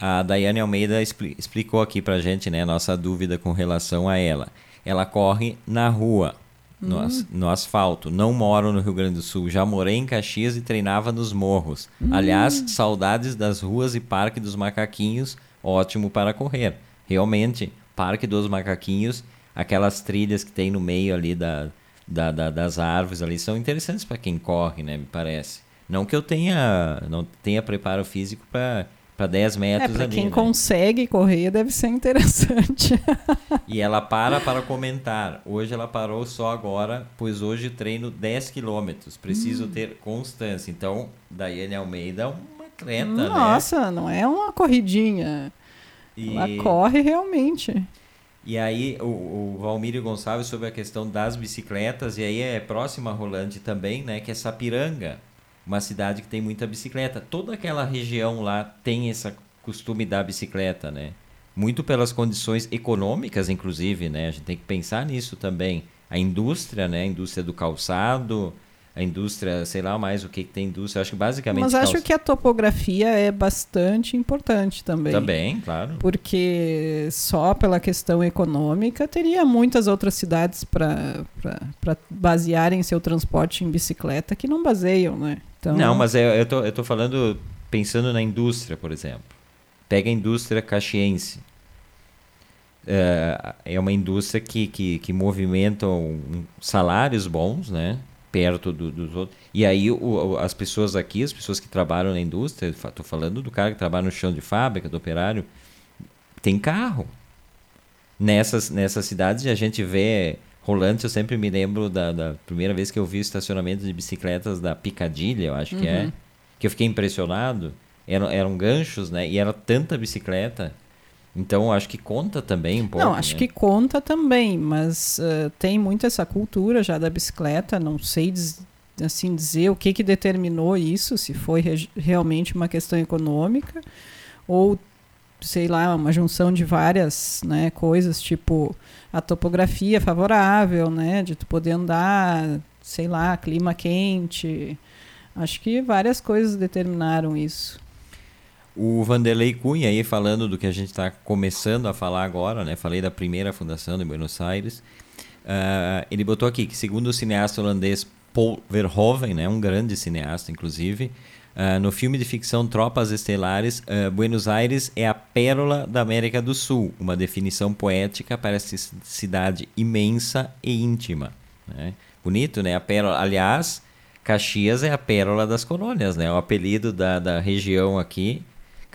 A: A Daiane Almeida expli explicou aqui pra gente, né, a nossa dúvida com relação a ela. Ela corre na rua, no, as, no, asfalto. Não moro no Rio Grande do Sul. Já morei em Caxias e treinava nos morros. Hum. Aliás, saudades das ruas e Parque dos Macaquinhos, ótimo para correr. Realmente, Parque dos Macaquinhos, aquelas trilhas que tem no meio ali da, da, da das árvores ali são interessantes para quem corre, né? Me parece. Não que eu tenha, não tenha preparo físico para para 10 metros é,
B: para quem
A: né?
B: consegue correr deve ser interessante.
A: e ela para para comentar. Hoje ela parou só agora, pois hoje treino 10 quilômetros. Preciso hum. ter constância. Então, Daiane Almeida é uma atleta,
B: né? Nossa, né? não é uma corridinha. E... Ela corre realmente.
A: E aí o, o Valmírio Gonçalves sobre a questão das bicicletas, e aí é próxima a Rolante também, né? Que é Sapiranga uma cidade que tem muita bicicleta. Toda aquela região lá tem esse costume da bicicleta, né? Muito pelas condições econômicas, inclusive, né? A gente tem que pensar nisso também. A indústria, né? A indústria do calçado, a indústria, sei lá mais o que, que tem indústria. Acho que basicamente.
B: Mas acho que a topografia é bastante importante também.
A: Também, claro.
B: Porque só pela questão econômica teria muitas outras cidades para basearem seu transporte em bicicleta que não baseiam, né?
A: Então... Não, mas eu, eu, tô, eu tô falando, pensando na indústria, por exemplo. Pega a indústria caxiense. É, é uma indústria que, que, que movimenta salários bons, né? Perto do, dos outros. E aí o, as pessoas aqui, as pessoas que trabalham na indústria, estou falando do cara que trabalha no chão de fábrica, do operário, tem carro. Nessas, nessas cidades a gente vê rolante, eu sempre me lembro da, da, primeira vez que eu vi o estacionamento de bicicletas da Picadilha, eu acho uhum. que é, uhum. que eu fiquei impressionado. Eram, eram ganchos, né? E era tanta bicicleta. Então, acho que conta também um pouco.
B: Não, acho
A: né?
B: que conta também, mas uh, tem muito essa cultura já da bicicleta. Não sei assim dizer o que, que determinou isso, se foi re realmente uma questão econômica ou sei lá, uma junção de várias né, coisas, tipo a topografia favorável, né, de tu poder andar, sei lá, clima quente. Acho que várias coisas determinaram isso.
A: O Vanderlei Cunha aí falando do que a gente está começando a falar agora, né? Falei da primeira fundação de Buenos Aires. Uh, ele botou aqui que segundo o cineasta holandês Paul Verhoeven, né, um grande cineasta inclusive, Uh, no filme de ficção Tropas Estelares, uh, Buenos Aires é a pérola da América do Sul, uma definição poética para essa cidade imensa e íntima. Né? Bonito, né? A pérola, aliás, Caxias é a pérola das colônias, né? O apelido da, da região aqui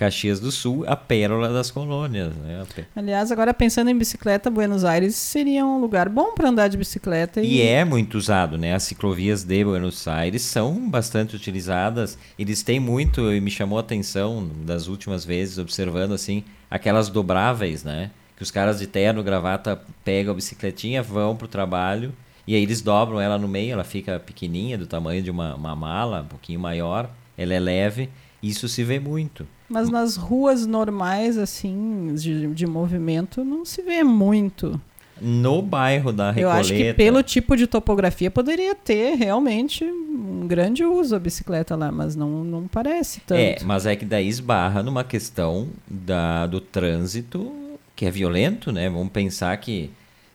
A: Caxias do Sul, a pérola das colônias. Né?
B: Aliás, agora pensando em bicicleta, Buenos Aires seria um lugar bom para andar de bicicleta.
A: E... e... é muito usado, né? As ciclovias de Buenos Aires são bastante utilizadas. Eles têm muito, e me chamou a atenção das últimas vezes, observando assim, aquelas dobráveis, né? Que os caras de terno, gravata, pegam a bicicletinha, vão para o trabalho. E aí eles dobram ela no meio, ela fica pequenininha, do tamanho de uma, uma mala, um pouquinho maior. Ela é leve. Isso se vê muito.
B: Mas nas ruas normais, assim, de, de movimento, não se vê muito.
A: No bairro da Recoleta... Eu acho que
B: pelo tipo de topografia poderia ter realmente um grande uso a bicicleta lá, mas não, não parece tanto.
A: É, mas é que daí esbarra numa questão da, do trânsito que é violento, né? Vamos pensar que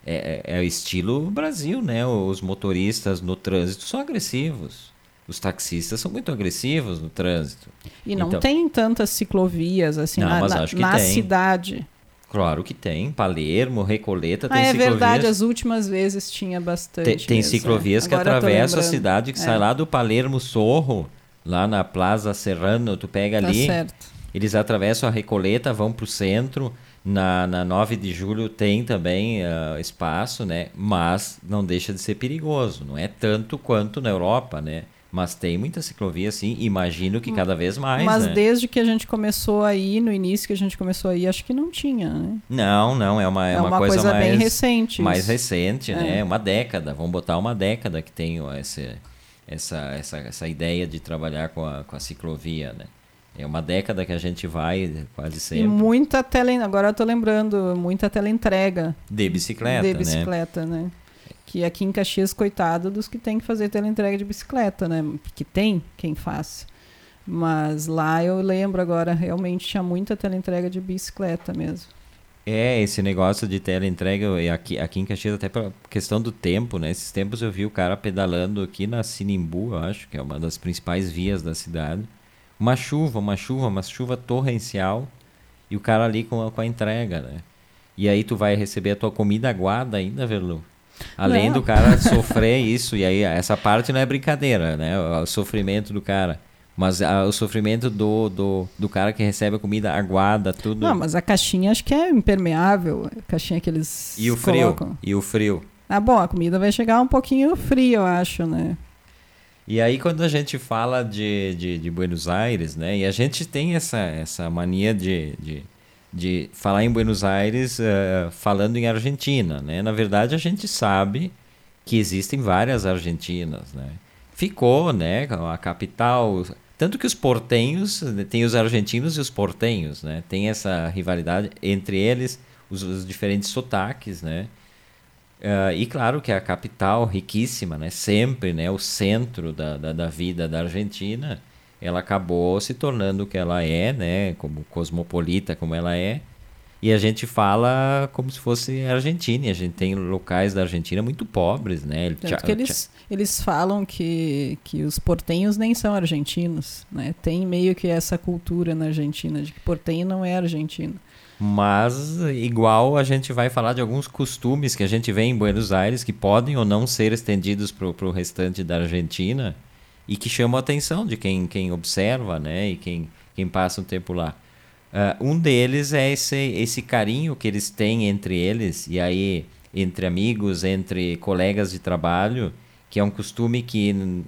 A: é, é, é o estilo Brasil, né? Os motoristas no trânsito são agressivos. Os taxistas são muito agressivos no trânsito.
B: E não então, tem tantas ciclovias assim não, na, na, na cidade.
A: Claro que tem. Palermo, Recoleta, tem
B: ah,
A: é
B: ciclovias. É verdade, as últimas vezes tinha bastante.
A: Tem, tem mesmo, ciclovias é. que atravessam a cidade, que é. sai lá do Palermo Sorro, lá na Plaza Serrano, tu pega tá ali. Certo. Eles atravessam a Recoleta, vão para o centro. Na, na 9 de julho tem também uh, espaço, né? Mas não deixa de ser perigoso. Não é tanto quanto na Europa, né? Mas tem muita ciclovia, sim. Imagino que cada vez mais.
B: Mas
A: né?
B: desde que a gente começou aí, no início que a gente começou aí, acho que não tinha, né?
A: Não, não. É uma, é, é uma, uma, coisa, coisa mais,
B: bem recente.
A: Mais isso. recente, né? é. né? Uma década. Vamos botar uma década que tem essa, essa, essa, essa ideia de trabalhar com a, com a ciclovia, né? É uma década que a gente vai quase sempre.
B: E muita tele, agora eu tô lembrando, muita teleentrega.
A: De bicicleta, De
B: né? bicicleta, né? né? Que aqui em Caxias, coitado dos que tem que fazer teleentrega de bicicleta, né? Porque tem quem faz. Mas lá eu lembro agora, realmente tinha muita teleentrega de bicicleta mesmo.
A: É, esse negócio de teleentrega, aqui, aqui em Caxias, até por questão do tempo, né? Esses tempos eu vi o cara pedalando aqui na Sinimbu, eu acho, que é uma das principais vias da cidade uma chuva, uma chuva, uma chuva torrencial e o cara ali com a, com a entrega, né? E aí tu vai receber a tua comida aguada ainda, Verlu. Além não. do cara sofrer isso, e aí essa parte não é brincadeira, né? O sofrimento do cara. Mas a, o sofrimento do, do, do cara que recebe a comida aguada, tudo.
B: Não, mas a caixinha acho que é impermeável. A caixinha que eles.
A: E o
B: frio.
A: Colocam. E o frio.
B: Ah, bom, a comida vai chegar um pouquinho fria, eu acho, né?
A: E aí quando a gente fala de, de, de, Buenos Aires, né? E a gente tem essa, essa mania de, de, de falar em Buenos Aires uh, falando em Argentina, né? Na verdade a gente sabe que existem várias Argentinas, né? Ficou, né? A capital... Tanto que os portenhos, tem os argentinos e os portenhos, né? Tem essa rivalidade entre eles, os, os diferentes sotaques, né? Uh, e claro que a capital riquíssima, né, sempre né, o centro da, da, da, vida da Argentina, ela acabou se tornando o que ela é, né, como cosmopolita como ela é. E a gente fala como se fosse Argentina. E a gente tem locais da Argentina muito pobres, né?
B: Tanto que eles, eles falam que, que os portenhos nem são argentinos, né? Tem meio que essa cultura na Argentina de que portenho não é argentino.
A: Mas, igual, a gente vai falar de alguns costumes que a gente vê em Buenos Aires que podem ou não ser estendidos para o restante da Argentina e que chamam a atenção de quem, quem observa né, e quem, quem passa um tempo lá. Uh, um deles é esse, esse carinho que eles têm entre eles, e aí entre amigos, entre colegas de trabalho, que é um costume que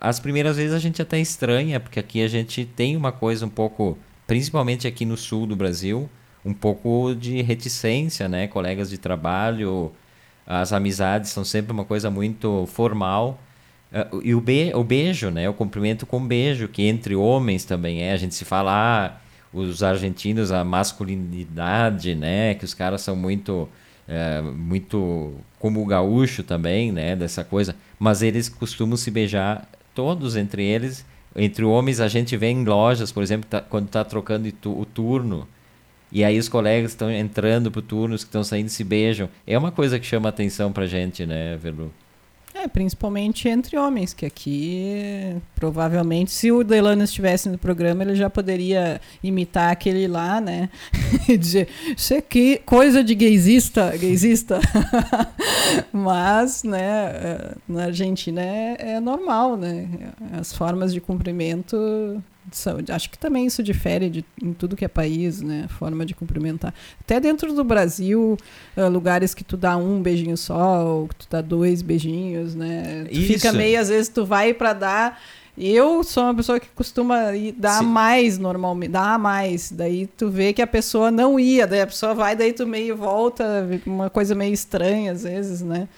A: as primeiras vezes a gente até estranha, porque aqui a gente tem uma coisa um pouco, principalmente aqui no sul do Brasil, um pouco de reticência, né? Colegas de trabalho, as amizades são sempre uma coisa muito formal. Uh, e o, be o beijo, né? O cumprimento com beijo, que entre homens também é. A gente se fala, ah, os argentinos, a masculinidade, né? Que os caras são muito, é, muito como o gaúcho também, né? Dessa coisa. Mas eles costumam se beijar todos entre eles. Entre homens, a gente vê em lojas, por exemplo, tá, quando está trocando o turno e aí os colegas estão entrando pro turno, os que estão saindo se beijam. É uma coisa que chama atenção pra gente, né, Verlu?
B: É, principalmente entre homens, que aqui provavelmente, se o Delano estivesse no programa, ele já poderia imitar aquele lá, né? e dizer, isso aqui, coisa de gaysista, gaysista. Mas, né, é, na Argentina é, é normal, né? As formas de cumprimento. Acho que também isso difere de, em tudo que é país, né? Forma de cumprimentar. Até dentro do Brasil, uh, lugares que tu dá um beijinho só, que tu dá dois beijinhos, né? Tu isso. fica meio, às vezes, tu vai para dar. Eu sou uma pessoa que costuma dar Sim. mais normalmente, dar mais. Daí tu vê que a pessoa não ia, daí a pessoa vai, daí tu meio volta, uma coisa meio estranha às vezes, né?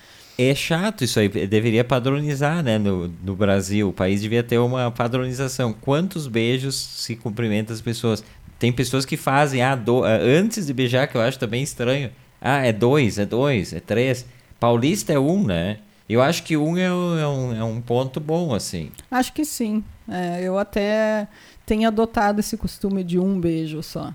A: É chato isso aí, deveria padronizar, né? No, no Brasil, o país devia ter uma padronização. Quantos beijos se cumprimenta as pessoas? Tem pessoas que fazem, ah, do, ah, antes de beijar, que eu acho também estranho. Ah, é dois, é dois, é três. Paulista é um, né? Eu acho que um é, é, um, é um ponto bom, assim.
B: Acho que sim. É, eu até tenho adotado esse costume de um beijo só.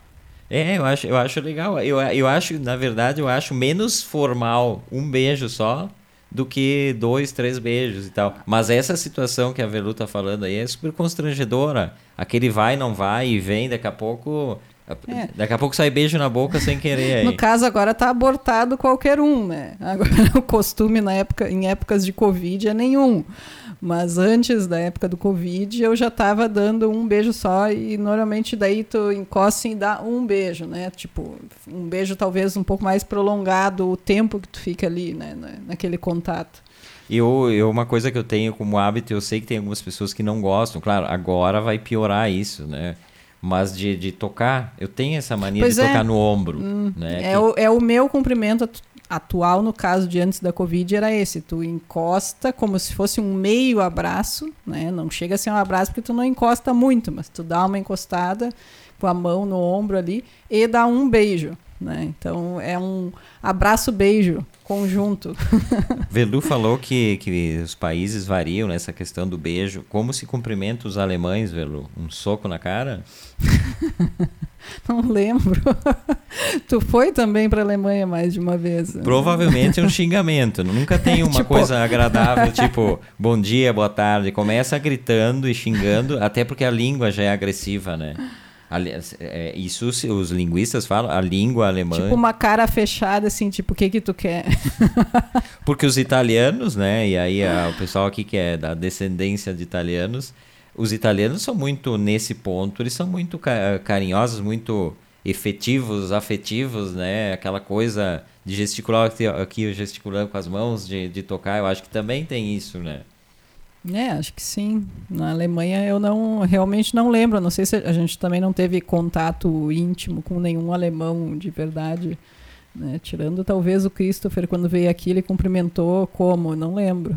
A: É, eu acho, eu acho legal. Eu, eu acho, na verdade, eu acho menos formal um beijo só do que dois, três beijos e tal. Mas essa situação que a Velu tá falando aí é super constrangedora. Aquele vai, não vai e vem, daqui a pouco. É. Daqui a pouco sai beijo na boca sem querer aí.
B: No caso, agora tá abortado qualquer um, né? Agora o costume na época, em épocas de Covid é nenhum. Mas antes da época do Covid, eu já estava dando um beijo só e normalmente daí tu encosta e dá um beijo, né? Tipo, um beijo talvez um pouco mais prolongado, o tempo que tu fica ali, né? Naquele contato.
A: Eu, eu, uma coisa que eu tenho como hábito, eu sei que tem algumas pessoas que não gostam. Claro, agora vai piorar isso, né? Mas de, de tocar, eu tenho essa mania pois de é. tocar no ombro. Hum, né?
B: É, que... o, é o meu cumprimento atual, no caso de antes da Covid, era esse. Tu encosta como se fosse um meio abraço, né? Não chega a ser um abraço porque tu não encosta muito, mas tu dá uma encostada com a mão no ombro ali e dá um beijo, né? Então é um abraço-beijo conjunto.
A: Velu falou que, que os países variam nessa questão do beijo. Como se cumprimenta os alemães, Velu? Um soco na cara?
B: Não lembro. tu foi também para a Alemanha mais de uma vez?
A: Provavelmente é um xingamento. Nunca tem uma tipo... coisa agradável, tipo, bom dia, boa tarde. Começa gritando e xingando, até porque a língua já é agressiva, né? É, isso os linguistas falam, a língua alemã.
B: Tipo uma cara fechada, assim, tipo, o que que tu quer?
A: Porque os italianos, né? E aí a, o pessoal aqui que é da descendência de italianos, os italianos são muito nesse ponto, eles são muito carinhosos, muito efetivos, afetivos, né? Aquela coisa de gesticular aqui, gesticulando com as mãos, de, de tocar, eu acho que também tem isso, né?
B: É, acho que sim. Na Alemanha eu não realmente não lembro. Não sei se a gente também não teve contato íntimo com nenhum alemão de verdade. Né? Tirando talvez o Christopher, quando veio aqui, ele cumprimentou como? Não lembro.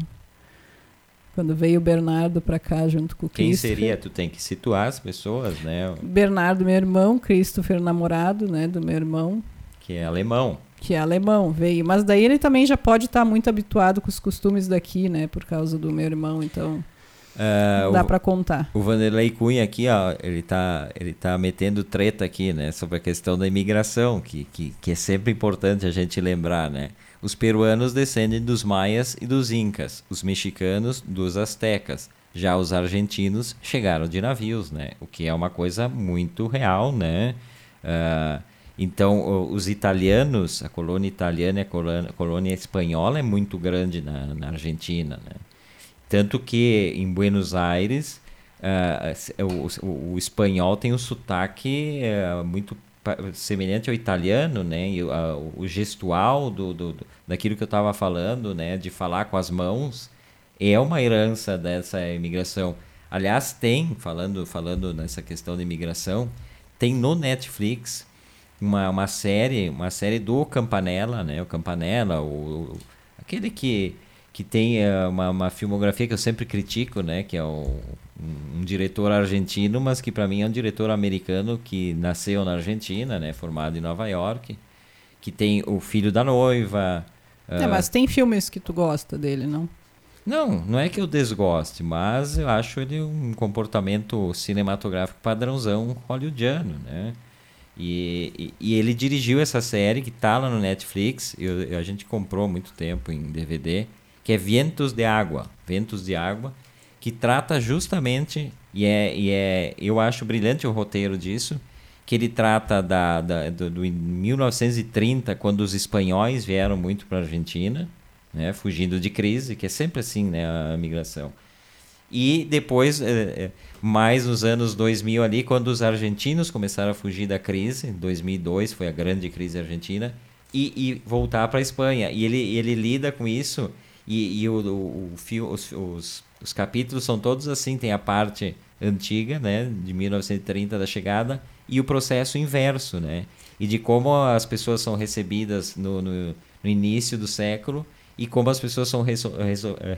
B: Quando veio o Bernardo para cá junto com o
A: Quem seria? Tu tem que situar as pessoas, né?
B: Bernardo, meu irmão, Christopher, namorado, né, do meu irmão.
A: Que é alemão.
B: Que é alemão, veio. Mas daí ele também já pode estar tá muito habituado com os costumes daqui, né, por causa do meu irmão, então... Uh, dá para contar.
A: O Vanderlei Cunha aqui, ó, ele tá, ele tá metendo treta aqui, né, sobre a questão da imigração, que, que, que é sempre importante a gente lembrar, né? Os peruanos descendem dos maias e dos incas, os mexicanos dos astecas. Já os argentinos chegaram de navios, né? O que é uma coisa muito real, né? Uh, então, os italianos, a colônia italiana e a colônia, a colônia espanhola é muito grande na, na, Argentina, né? Tanto que em Buenos Aires, uh, o, o, o, espanhol tem um sotaque uh, muito semelhante ao italiano, né? E, uh, o gestual do, do, do daquilo que eu estava falando, né? De falar com as mãos, é uma herança dessa imigração. Aliás, tem, falando, falando nessa questão de imigração, tem no Netflix uma, uma série, uma série do Campanella, né? O Campanella, o, o aquele que, que tem uh, uma, uma filmografia que eu sempre critico, né? Que é o um, diretor argentino, mas que para mim é um diretor americano que nasceu na Argentina, né, formado em Nova York, que tem o filho da noiva.
B: É, uh... mas tem filmes que tu gosta dele, não?
A: Não, não é que eu desgoste, mas eu acho ele um comportamento cinematográfico padrãozão hollywoodiano, né? E, e, e ele dirigiu essa série que tá lá no Netflix, eu, a gente comprou muito tempo em DVD, que é Ventos de Água. Ventos de Água, que trata justamente, e é, e é eu acho brilhante o roteiro disso, que ele trata da, da do, do 1930, quando os espanhóis vieram muito para a Argentina, né, fugindo de crise, que é sempre assim, né, a migração. E depois, é, mais nos anos 2000 ali, quando os argentinos começaram a fugir da crise, 2002 foi a grande crise argentina, e, e voltar para a Espanha. E ele, ele lida com isso, e, e o, o, o fio, os, os os capítulos são todos assim, tem a parte antiga, né, de 1930 da chegada e o processo inverso, né, e de como as pessoas são recebidas no, no, no início do século e como as pessoas são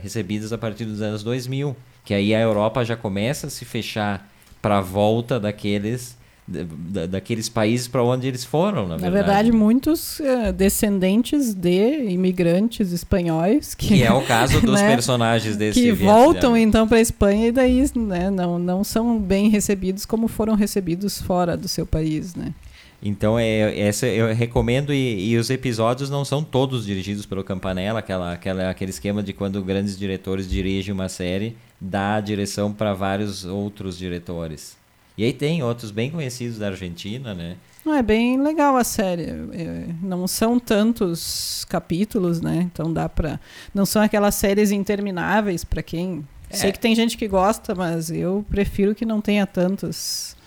A: recebidas a partir dos anos 2000, que aí a Europa já começa a se fechar para a volta daqueles da, daqueles países para onde eles foram, na verdade. Na verdade,
B: muitos uh, descendentes de imigrantes espanhóis que,
A: que é o caso dos né, personagens desse
B: que voltam então para a Espanha e daí né, não não são bem recebidos como foram recebidos fora do seu país, né?
A: Então, é, essa eu recomendo, e, e, os episódios não são todos dirigidos pelo Campanella, aquela, aquela, aquele esquema de quando grandes diretores dirigem uma série, dá a direção para vários outros diretores. E aí tem outros bem conhecidos da Argentina, né?
B: É bem legal a série. É, não são tantos capítulos, né? Então dá para. Não são aquelas séries intermináveis para quem. É. Sei que tem gente que gosta, mas eu prefiro que não tenha tantos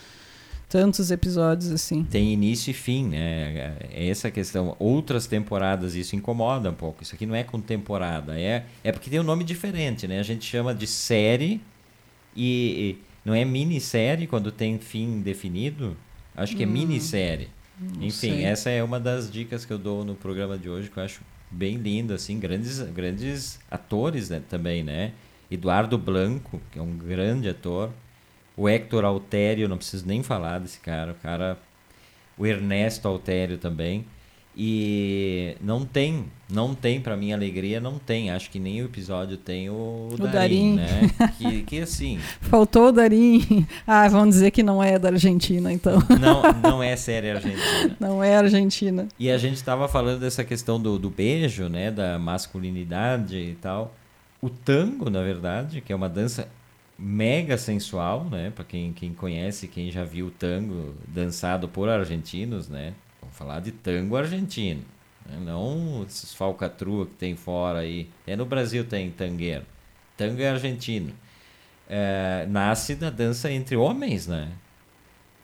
B: tantos episódios assim.
A: Tem início e fim, né? É essa questão. Outras temporadas isso incomoda um pouco. Isso aqui não é com temporada, é é porque tem um nome diferente, né? A gente chama de série e, e não é minissérie quando tem fim definido. Acho que é hum, minissérie. Enfim, sei. essa é uma das dicas que eu dou no programa de hoje que eu acho bem lindo, assim, grandes grandes atores né, também, né? Eduardo Blanco, que é um grande ator, o Hector Altério, não preciso nem falar desse cara. O cara. O Ernesto Altério também. E não tem, não tem, para minha alegria, não tem. Acho que nem o episódio tem o, o, o Darim, Darim, né? que, que assim.
B: Faltou o Darim. Ah, vamos dizer que não é da Argentina, então.
A: Não, não é série argentina.
B: Não é argentina.
A: E a gente estava falando dessa questão do, do beijo, né? Da masculinidade e tal. O tango, na verdade, que é uma dança mega sensual, né? Para quem, quem conhece, quem já viu tango dançado por argentinos, né? Falar de tango argentino, né? não esses falcatrua que tem fora aí. É no Brasil tem tangueiro. Tango é argentino. É, nasce da dança entre homens, né?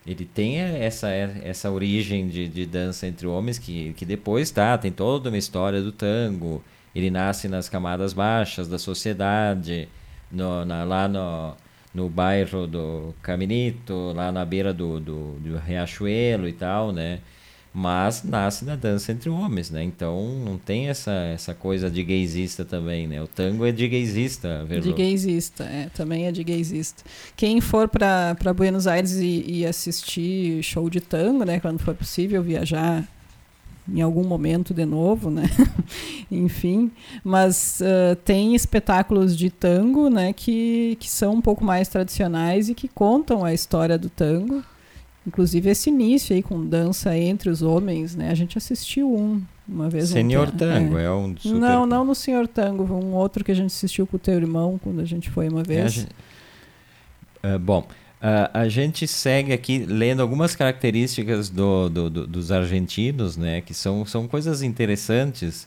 A: Ele tem essa, essa origem de, de dança entre homens que, que depois tá, tem toda uma história do tango. Ele nasce nas camadas baixas da sociedade no, na, lá no, no bairro do Caminito, lá na beira do, do, do Riachuelo e tal, né? Mas nasce na dança entre homens, né? Então não tem essa, essa coisa de gaysista também, né? O tango é de gaysista,
B: Verlu. De gaysista, é, também é de gaysista. Quem for para Buenos Aires e, e assistir show de tango, né? Quando for possível viajar em algum momento de novo, né? Enfim, mas uh, tem espetáculos de tango, né, que, que são um pouco mais tradicionais e que contam a história do tango. Inclusive esse início aí com dança entre os homens, né? A gente assistiu um uma vez.
A: Senhor um, Tango é, é um super...
B: Não, não no Senhor Tango, um outro que a gente assistiu com o teu irmão quando a gente foi uma vez. É,
A: gente... uh, bom, Uh, a gente segue aqui lendo algumas características do, do, do, dos argentinos, né, que são, são coisas interessantes.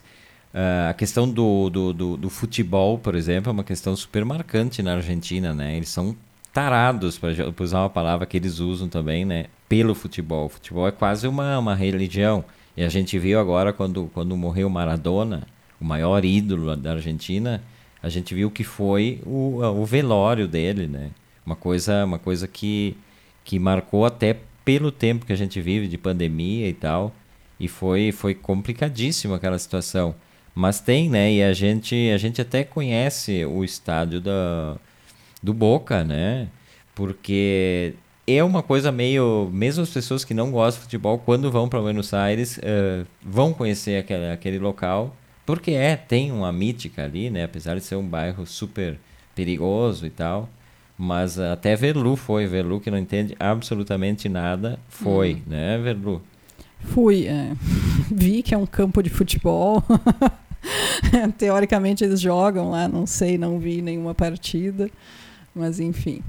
A: Uh, a questão do, do, do, do, futebol, por exemplo, é uma questão super marcante na Argentina. Né? Eles são tarados, para usar uma palavra que eles usam também, né, pelo futebol. O futebol é quase uma, uma religião. E a gente viu agora, quando, quando morreu Maradona, o maior ídolo da Argentina, a gente viu que foi o, o velório dele, né? Uma coisa, uma coisa que, que marcou até pelo tempo que a gente vive de pandemia e tal. E foi, foi complicadíssima aquela situação. Mas tem, né? E a gente, a gente até conhece o estádio da, do Boca, né? Porque é uma coisa meio. Mesmo as pessoas que não gostam de futebol, quando vão para Buenos Aires, uh, vão conhecer aquele, aquele local. Porque é, tem uma mítica ali, né? Apesar de ser um bairro super perigoso e tal. Mas até Verlu foi, Verlu que não entende absolutamente nada, foi, hum. né, Verlu?
B: Fui, é. vi que é um campo de futebol. Teoricamente eles jogam lá, não sei, não vi nenhuma partida, mas enfim,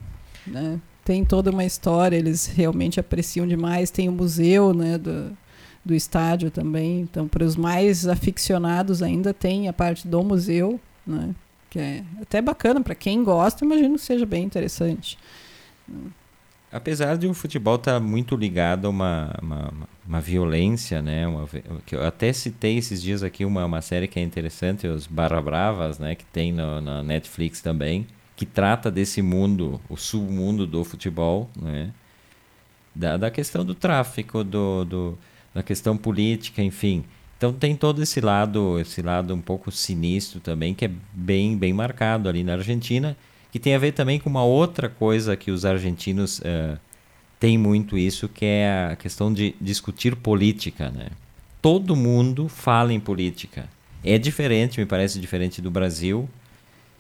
B: né? Tem toda uma história, eles realmente apreciam demais. Tem o museu, né, do, do estádio também. Então, para os mais aficionados ainda tem a parte do museu, né? que é até bacana para quem gosta, imagino que seja bem interessante.
A: Apesar de o futebol estar tá muito ligado a uma, uma, uma violência, né? Uma, que eu até citei esses dias aqui uma, uma série que é interessante, os Barra Bravas, né? Que tem na Netflix também, que trata desse mundo, o submundo do futebol, né? Da, da questão do tráfico, do, do, da questão política, enfim. Então tem todo esse lado, esse lado um pouco sinistro também, que é bem, bem marcado ali na Argentina, que tem a ver também com uma outra coisa que os argentinos uh, têm muito isso, que é a questão de discutir política, né? Todo mundo fala em política. É diferente, me parece diferente do Brasil.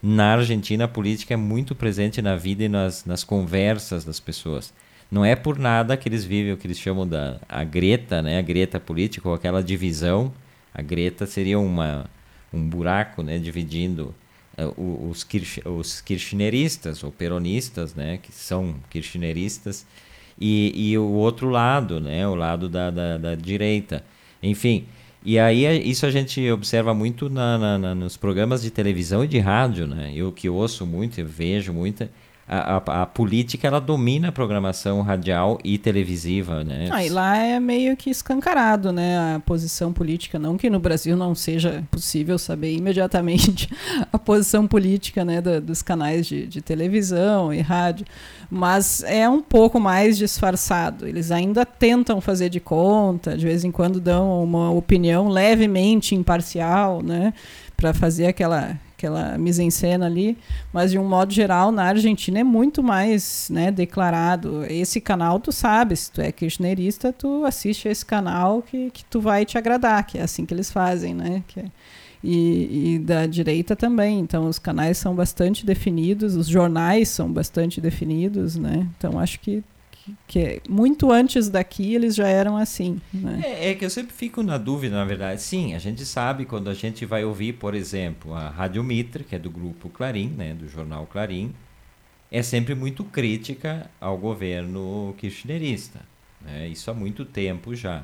A: Na Argentina, a política é muito presente na vida e nas, nas conversas das pessoas. Não é por nada que eles vivem o que eles chamam da a greta, né? A greta política, ou aquela divisão. A greta seria uma, um buraco, né? Dividindo uh, os, kirch, os kirchneristas, ou peronistas, né? Que são kirchneristas. E, e o outro lado, né? O lado da, da, da direita. Enfim, e aí é, isso a gente observa muito na, na, na, nos programas de televisão e de rádio, né? Eu que ouço muito, vejo muito, a, a, a, política ela domina a programação radial e televisiva, né?
B: Ah, e lá é meio que escancarado, né? A posição política, não que no Brasil não seja possível saber imediatamente a posição política, né, da, dos canais de, de televisão e rádio, mas é um pouco mais disfarçado. Eles ainda tentam fazer de conta, de vez em quando dão uma opinião levemente imparcial, né? Para fazer aquela aquela mise-en-scène ali, mas de um modo geral na Argentina é muito mais, né, declarado. Esse canal tu sabe, se tu é kirchnerista, tu assiste esse canal que, que tu vai te agradar, que é assim que eles fazem, né? Que é, e, e, da direita também. Então, os canais são bastante definidos, os jornais são bastante definidos, né? Então, acho que que é, muito antes daqui eles já eram assim. Né?
A: É, é, que eu sempre fico na dúvida, na verdade. Sim, a gente sabe quando a gente vai ouvir, por exemplo, a Rádio Mitre, que é do grupo Clarim, né, do jornal Clarim, é sempre muito crítica ao governo kirchnerista. Né? Isso há muito tempo já.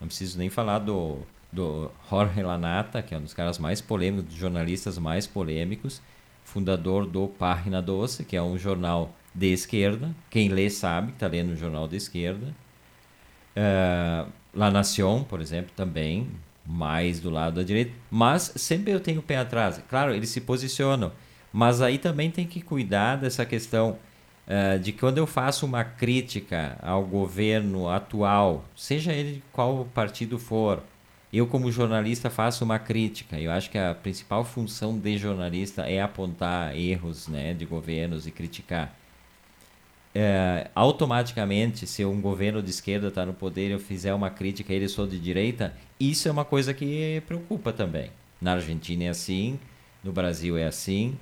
A: Não preciso nem falar do, do Jorge Lanata, que é um dos caras mais polêmicos, dos jornalistas mais polêmicos, fundador do Página Doce, que é um jornal de esquerda. Quem lê sabe que está lendo um jornal de esquerda. Uh, La Nación, por exemplo, também, mais do lado da direita. Mas sempre eu tenho o pé atrás. Claro, eles se posicionam. Mas aí também tem que cuidar dessa questão uh, de quando eu faço uma crítica ao governo atual, seja ele qual partido for, eu como jornalista faço uma crítica. Eu acho que a principal função de jornalista é apontar erros né, de governos e criticar é, automaticamente, se um governo de esquerda está no poder e eu fizer uma crítica a ele sou de direita, isso é uma coisa que preocupa também. Na Argentina é assim, no Brasil é assim.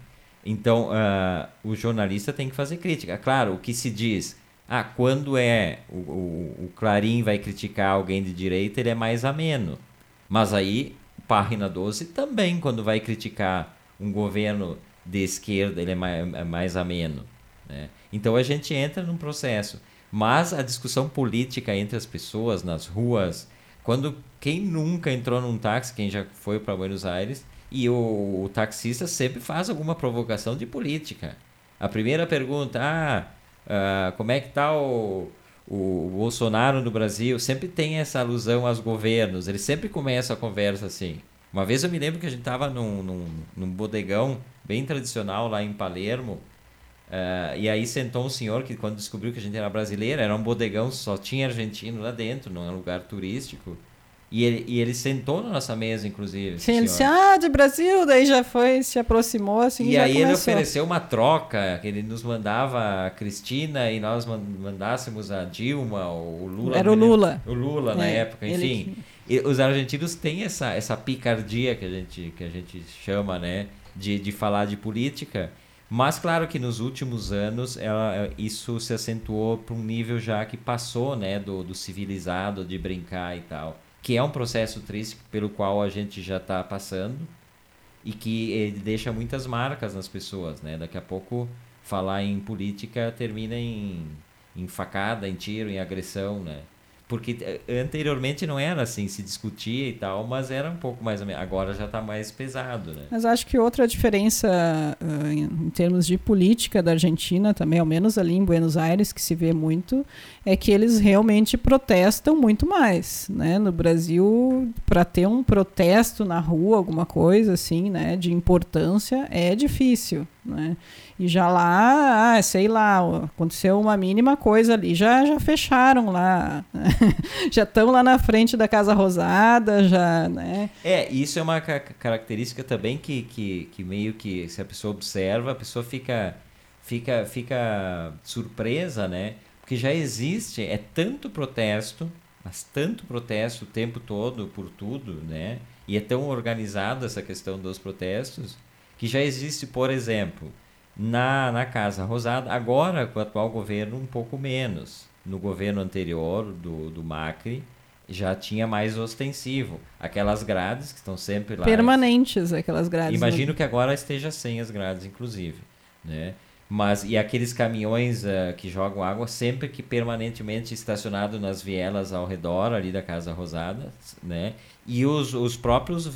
A: Então, uh, o jornalista tem que fazer crítica. Claro, o que se diz, ah, quando é o, o, o Clarim vai criticar alguém de direita, ele é mais ameno. Mas aí, página 12 também, quando vai criticar um governo de esquerda, ele é mais, é mais ameno. Né? Então a gente entra num processo. Mas a discussão política entre as pessoas nas ruas, quando quem nunca entrou num táxi, quem já foi para Buenos Aires, e o, o, taxista sempre faz alguma provocação de política. A primeira pergunta, ah, uh, como é que está o, o, Bolsonaro no Brasil? Sempre tem essa alusão aos governos, ele sempre começa a conversa assim. Uma vez eu me lembro que a gente estava num, num, num bodegão bem tradicional lá em Palermo, Uh, e aí sentou um senhor que, quando descobriu que a gente era brasileira, era um bodegão, só tinha argentino lá dentro, não é um lugar turístico. E ele, e ele sentou na nossa mesa, inclusive.
B: Sim, ele disse, ah, de Brasil, daí já foi, se aproximou, assim,
A: E aí começou. ele ofereceu uma troca, que ele nos mandava a Cristina e nós mandássemos a Dilma, ou o Lula.
B: Era o Lula.
A: O Lula, é, na época, enfim. Ele... os argentinos têm essa, essa picardia que a gente, que a gente chama, né, de, de falar de política. Mas claro que nos últimos anos ela, isso se acentuou para um nível já que passou né, do, do civilizado, de brincar e tal. Que é um processo triste pelo qual a gente já está passando e que ele deixa muitas marcas nas pessoas. Né? Daqui a pouco falar em política termina em, em facada, em tiro, em agressão. Né? Porque eh, anteriormente não era assim, se discutia e tal, mas era um pouco mais. Agora já está mais pesado, né?
B: Mas acho que outra diferença uh, em termos de política da Argentina, também, ao menos ali em Buenos Aires, que se vê muito, é que eles realmente protestam muito mais. Né? No Brasil, para ter um protesto na rua, alguma coisa assim, né, de importância, é difícil. Né? E já lá, ah, sei lá, aconteceu uma mínima coisa ali, já, já fecharam lá, já estão lá na frente da Casa Rosada, já, né?
A: É, isso é uma ca característica também que, que, que meio que, se a pessoa observa, a pessoa fica, fica, fica surpresa, né? Porque já existe, é tanto protesto, mas tanto protesto o tempo todo por tudo, né? E é tão organizado essa questão dos protestos, que já existe, por exemplo, na, na Casa Rosada. Agora, com o atual governo, um pouco menos. No governo anterior, do, do Macri, já tinha mais ostensivo. Aquelas grades que estão sempre lá.
B: Permanentes, aquelas grades.
A: Imagino que agora esteja sem as grades, inclusive. Né? Mas, e aqueles caminhões uh, que jogam água sempre que permanentemente estacionado nas vielas ao redor ali da Casa Rosada, né? E os, os próprios uh,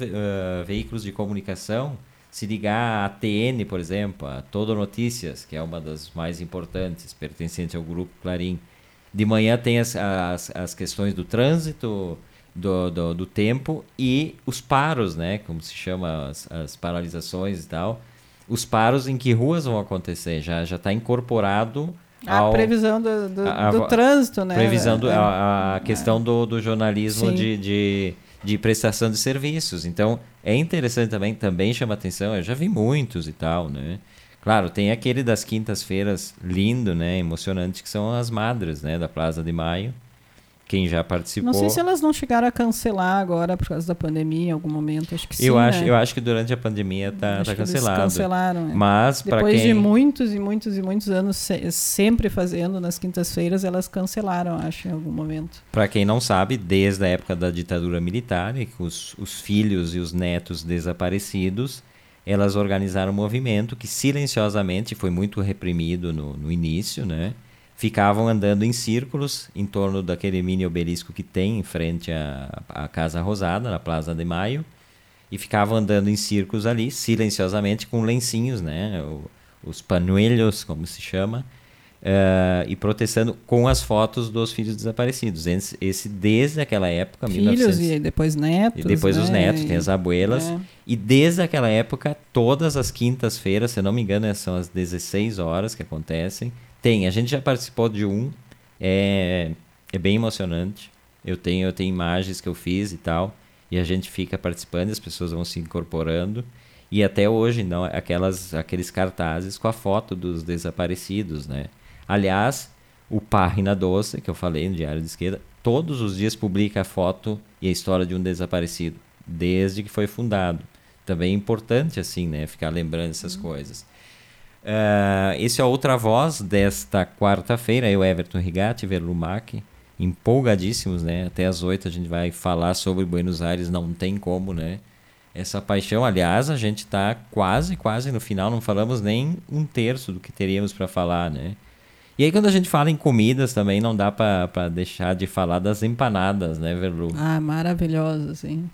A: veículos de comunicação, se ligar à TN, por exemplo, a Todo Notícias, que é uma das mais importantes, pertencente ao grupo Clarim. De manhã tem as, as, as questões do trânsito, do, do, do, tempo e os paros, né? Como se chama as, as paralisações e tal os paros em que ruas vão acontecer. Já já está incorporado
B: a previsão do, do, a, do, trânsito, né?
A: Previsão do, é, a, a, questão do, do jornalismo de, de, de, prestação de serviços. Então, é interessante também, também chama atenção, eu já vi muitos e tal, né? Claro, tem aquele das quintas-feiras lindo, né? Emocionante, que são as madres, né? Da Plaza de Maio quem já participou.
B: Não sei se elas não chegaram a cancelar agora por causa da pandemia em algum momento, acho que sim.
A: Eu acho,
B: né?
A: eu acho que durante a pandemia tá, tá cancelado.
B: Cancelaram. É.
A: Mas
B: para
A: quem
B: de muitos e muitos e muitos anos se, sempre fazendo nas quintas-feiras, elas cancelaram, acho, em algum momento.
A: Para quem não sabe, desde a época da ditadura militar, os, os filhos e os netos desaparecidos, elas organizaram um movimento que silenciosamente foi muito reprimido no, no início, né? Ficavam andando em círculos em torno daquele mini obelisco que tem em frente à, à Casa Rosada, na Plaza de Maio, e ficavam andando em círculos ali, silenciosamente, com lencinhos, né? O, os panuelhos, como se chama, uh, e protestando com as fotos dos filhos desaparecidos. Esse, esse desde aquela época,
B: filhos 1900, e depois netos.
A: E depois
B: né?
A: os netos, tem as abuelas. É. E desde aquela época, todas as quintas-feiras, se não me engano, são as 16 horas que acontecem, tem, a gente já participou de um. É, é bem emocionante. Eu tenho, eu tenho imagens que eu fiz e tal. E a gente fica participando, as pessoas vão se incorporando. E até hoje, não, aquelas, aqueles cartazes com a foto dos desaparecidos, né? Aliás, o Página Doce, que eu falei no Diário de Esquerda, todos os dias publica a foto e a história de um desaparecido, desde que foi fundado. Também é importante, assim, né? Ficar lembrando essas uhum. coisas. Uh, esse é outra voz desta quarta-feira, eu, Everton Rigatti, Verlumac, empolgadíssimos, né? Até às oito a gente vai falar sobre Buenos Aires, não tem como, né? Essa paixão, aliás, a gente está quase, quase no final, não falamos nem um terço do que teríamos para falar, né? E aí quando a gente fala em comidas também, não dá para deixar de falar das empanadas, né, Verlu?
B: Ah, maravilhosas, hein?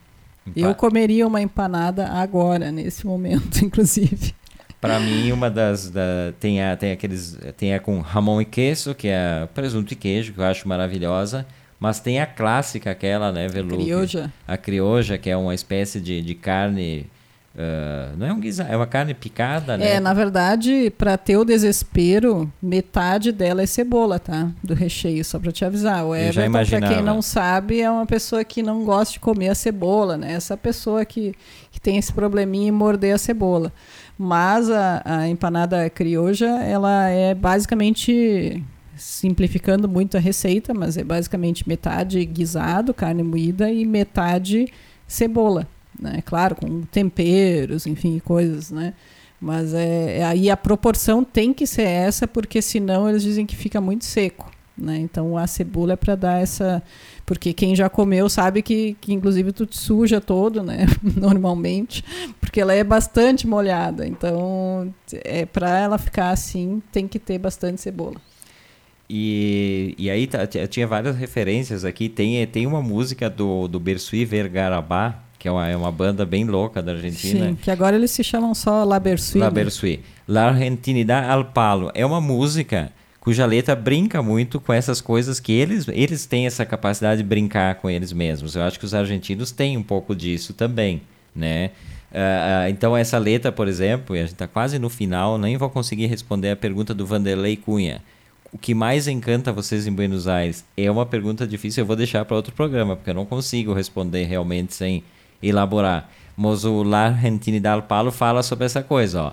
B: Empa... Eu comeria uma empanada agora, nesse momento, inclusive.
A: Para mim, uma das. Da, tem, a, tem aqueles. Tem a com ramon e queijo, que é presunto e queijo, que eu acho maravilhosa. Mas tem a clássica, aquela, né, Velu?
B: Crioja.
A: A crioja, que é uma espécie de, de carne. Uh, não é um guisado, é uma carne picada, né?
B: É, na verdade, para ter o desespero, metade dela é cebola, tá? Do recheio, só para te avisar. O Everton, para quem não sabe, é uma pessoa que não gosta de comer a cebola, né? Essa pessoa que, que tem esse probleminha em morder a cebola. Mas a, a empanada crioja, ela é basicamente simplificando muito a receita, mas é basicamente metade guisado, carne moída e metade cebola, né? Claro, com temperos, enfim, coisas, né? Mas é, é, aí a proporção tem que ser essa, porque senão eles dizem que fica muito seco. Né? Então a cebola é para dar essa. Porque quem já comeu sabe que, que inclusive tu te suja todo, né? Normalmente, porque ela é bastante molhada. Então, é para ela ficar assim, tem que ter bastante cebola.
A: E, e aí tá, tinha várias referências aqui. Tem, tem uma música do, do Bersuí Vergarabá, que é uma, é uma banda bem louca da Argentina. Sim,
B: que agora eles se chamam só La Bersuí.
A: La né? Bersuí. La Argentinidad al Palo. É uma música cuja letra brinca muito com essas coisas que eles, eles têm essa capacidade de brincar com eles mesmos. Eu acho que os argentinos têm um pouco disso também, né? Uh, então essa letra, por exemplo, e a gente está quase no final, nem vou conseguir responder a pergunta do Vanderlei Cunha. O que mais encanta vocês em Buenos Aires? É uma pergunta difícil, eu vou deixar para outro programa, porque eu não consigo responder realmente sem elaborar. Mas o La Argentinidad Palo fala sobre essa coisa, ó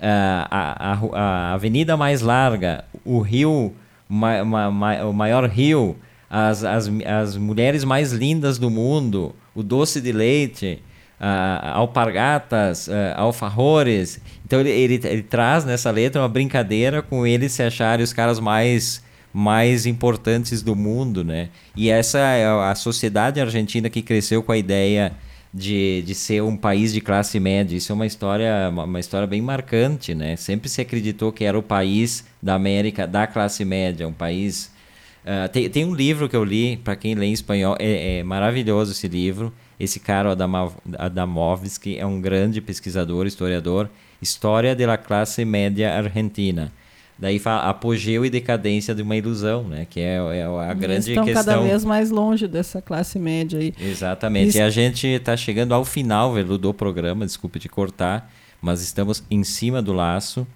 A: a, a, a avenida mais larga, o rio, ma, ma, ma, o maior rio, as, as, as mulheres mais lindas do mundo, o doce de leite, uh, alpargatas, uh, alfajores. Então ele, ele, ele, traz nessa letra uma brincadeira com eles se acharem os caras mais mais importantes do mundo, né? E essa é a sociedade argentina que cresceu com a ideia de, de ser um país de classe média. Isso é uma história, uma, história bem marcante, né? Sempre se acreditou que era o país da América da classe média, um país. Uh, tem, tem um livro que eu li, para quem lê em espanhol, é, é, maravilhoso esse livro. Esse cara, Adamovski, é um grande pesquisador, historiador. História da classe média argentina. Daí fala apogeu e decadência de uma ilusão, né? Que é, é a grande
B: estão
A: questão.
B: cada vez mais longe dessa classe média aí.
A: Exatamente. Isso... E a gente está chegando ao final, Velu, do programa, desculpe te cortar, mas estamos em cima do laço.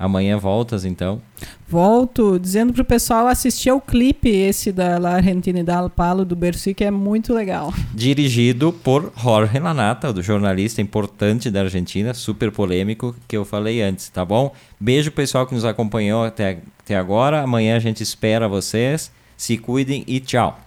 A: Amanhã voltas, então?
B: Volto, dizendo pro pessoal assistir ao clipe esse da La Argentina da Palo do Bercy, que é muito legal.
A: Dirigido por Jorge Lanata, do jornalista importante da Argentina, super polêmico, que eu falei antes, tá bom? Beijo pessoal que nos acompanhou até, até agora. Amanhã a gente espera vocês. Se cuidem e tchau.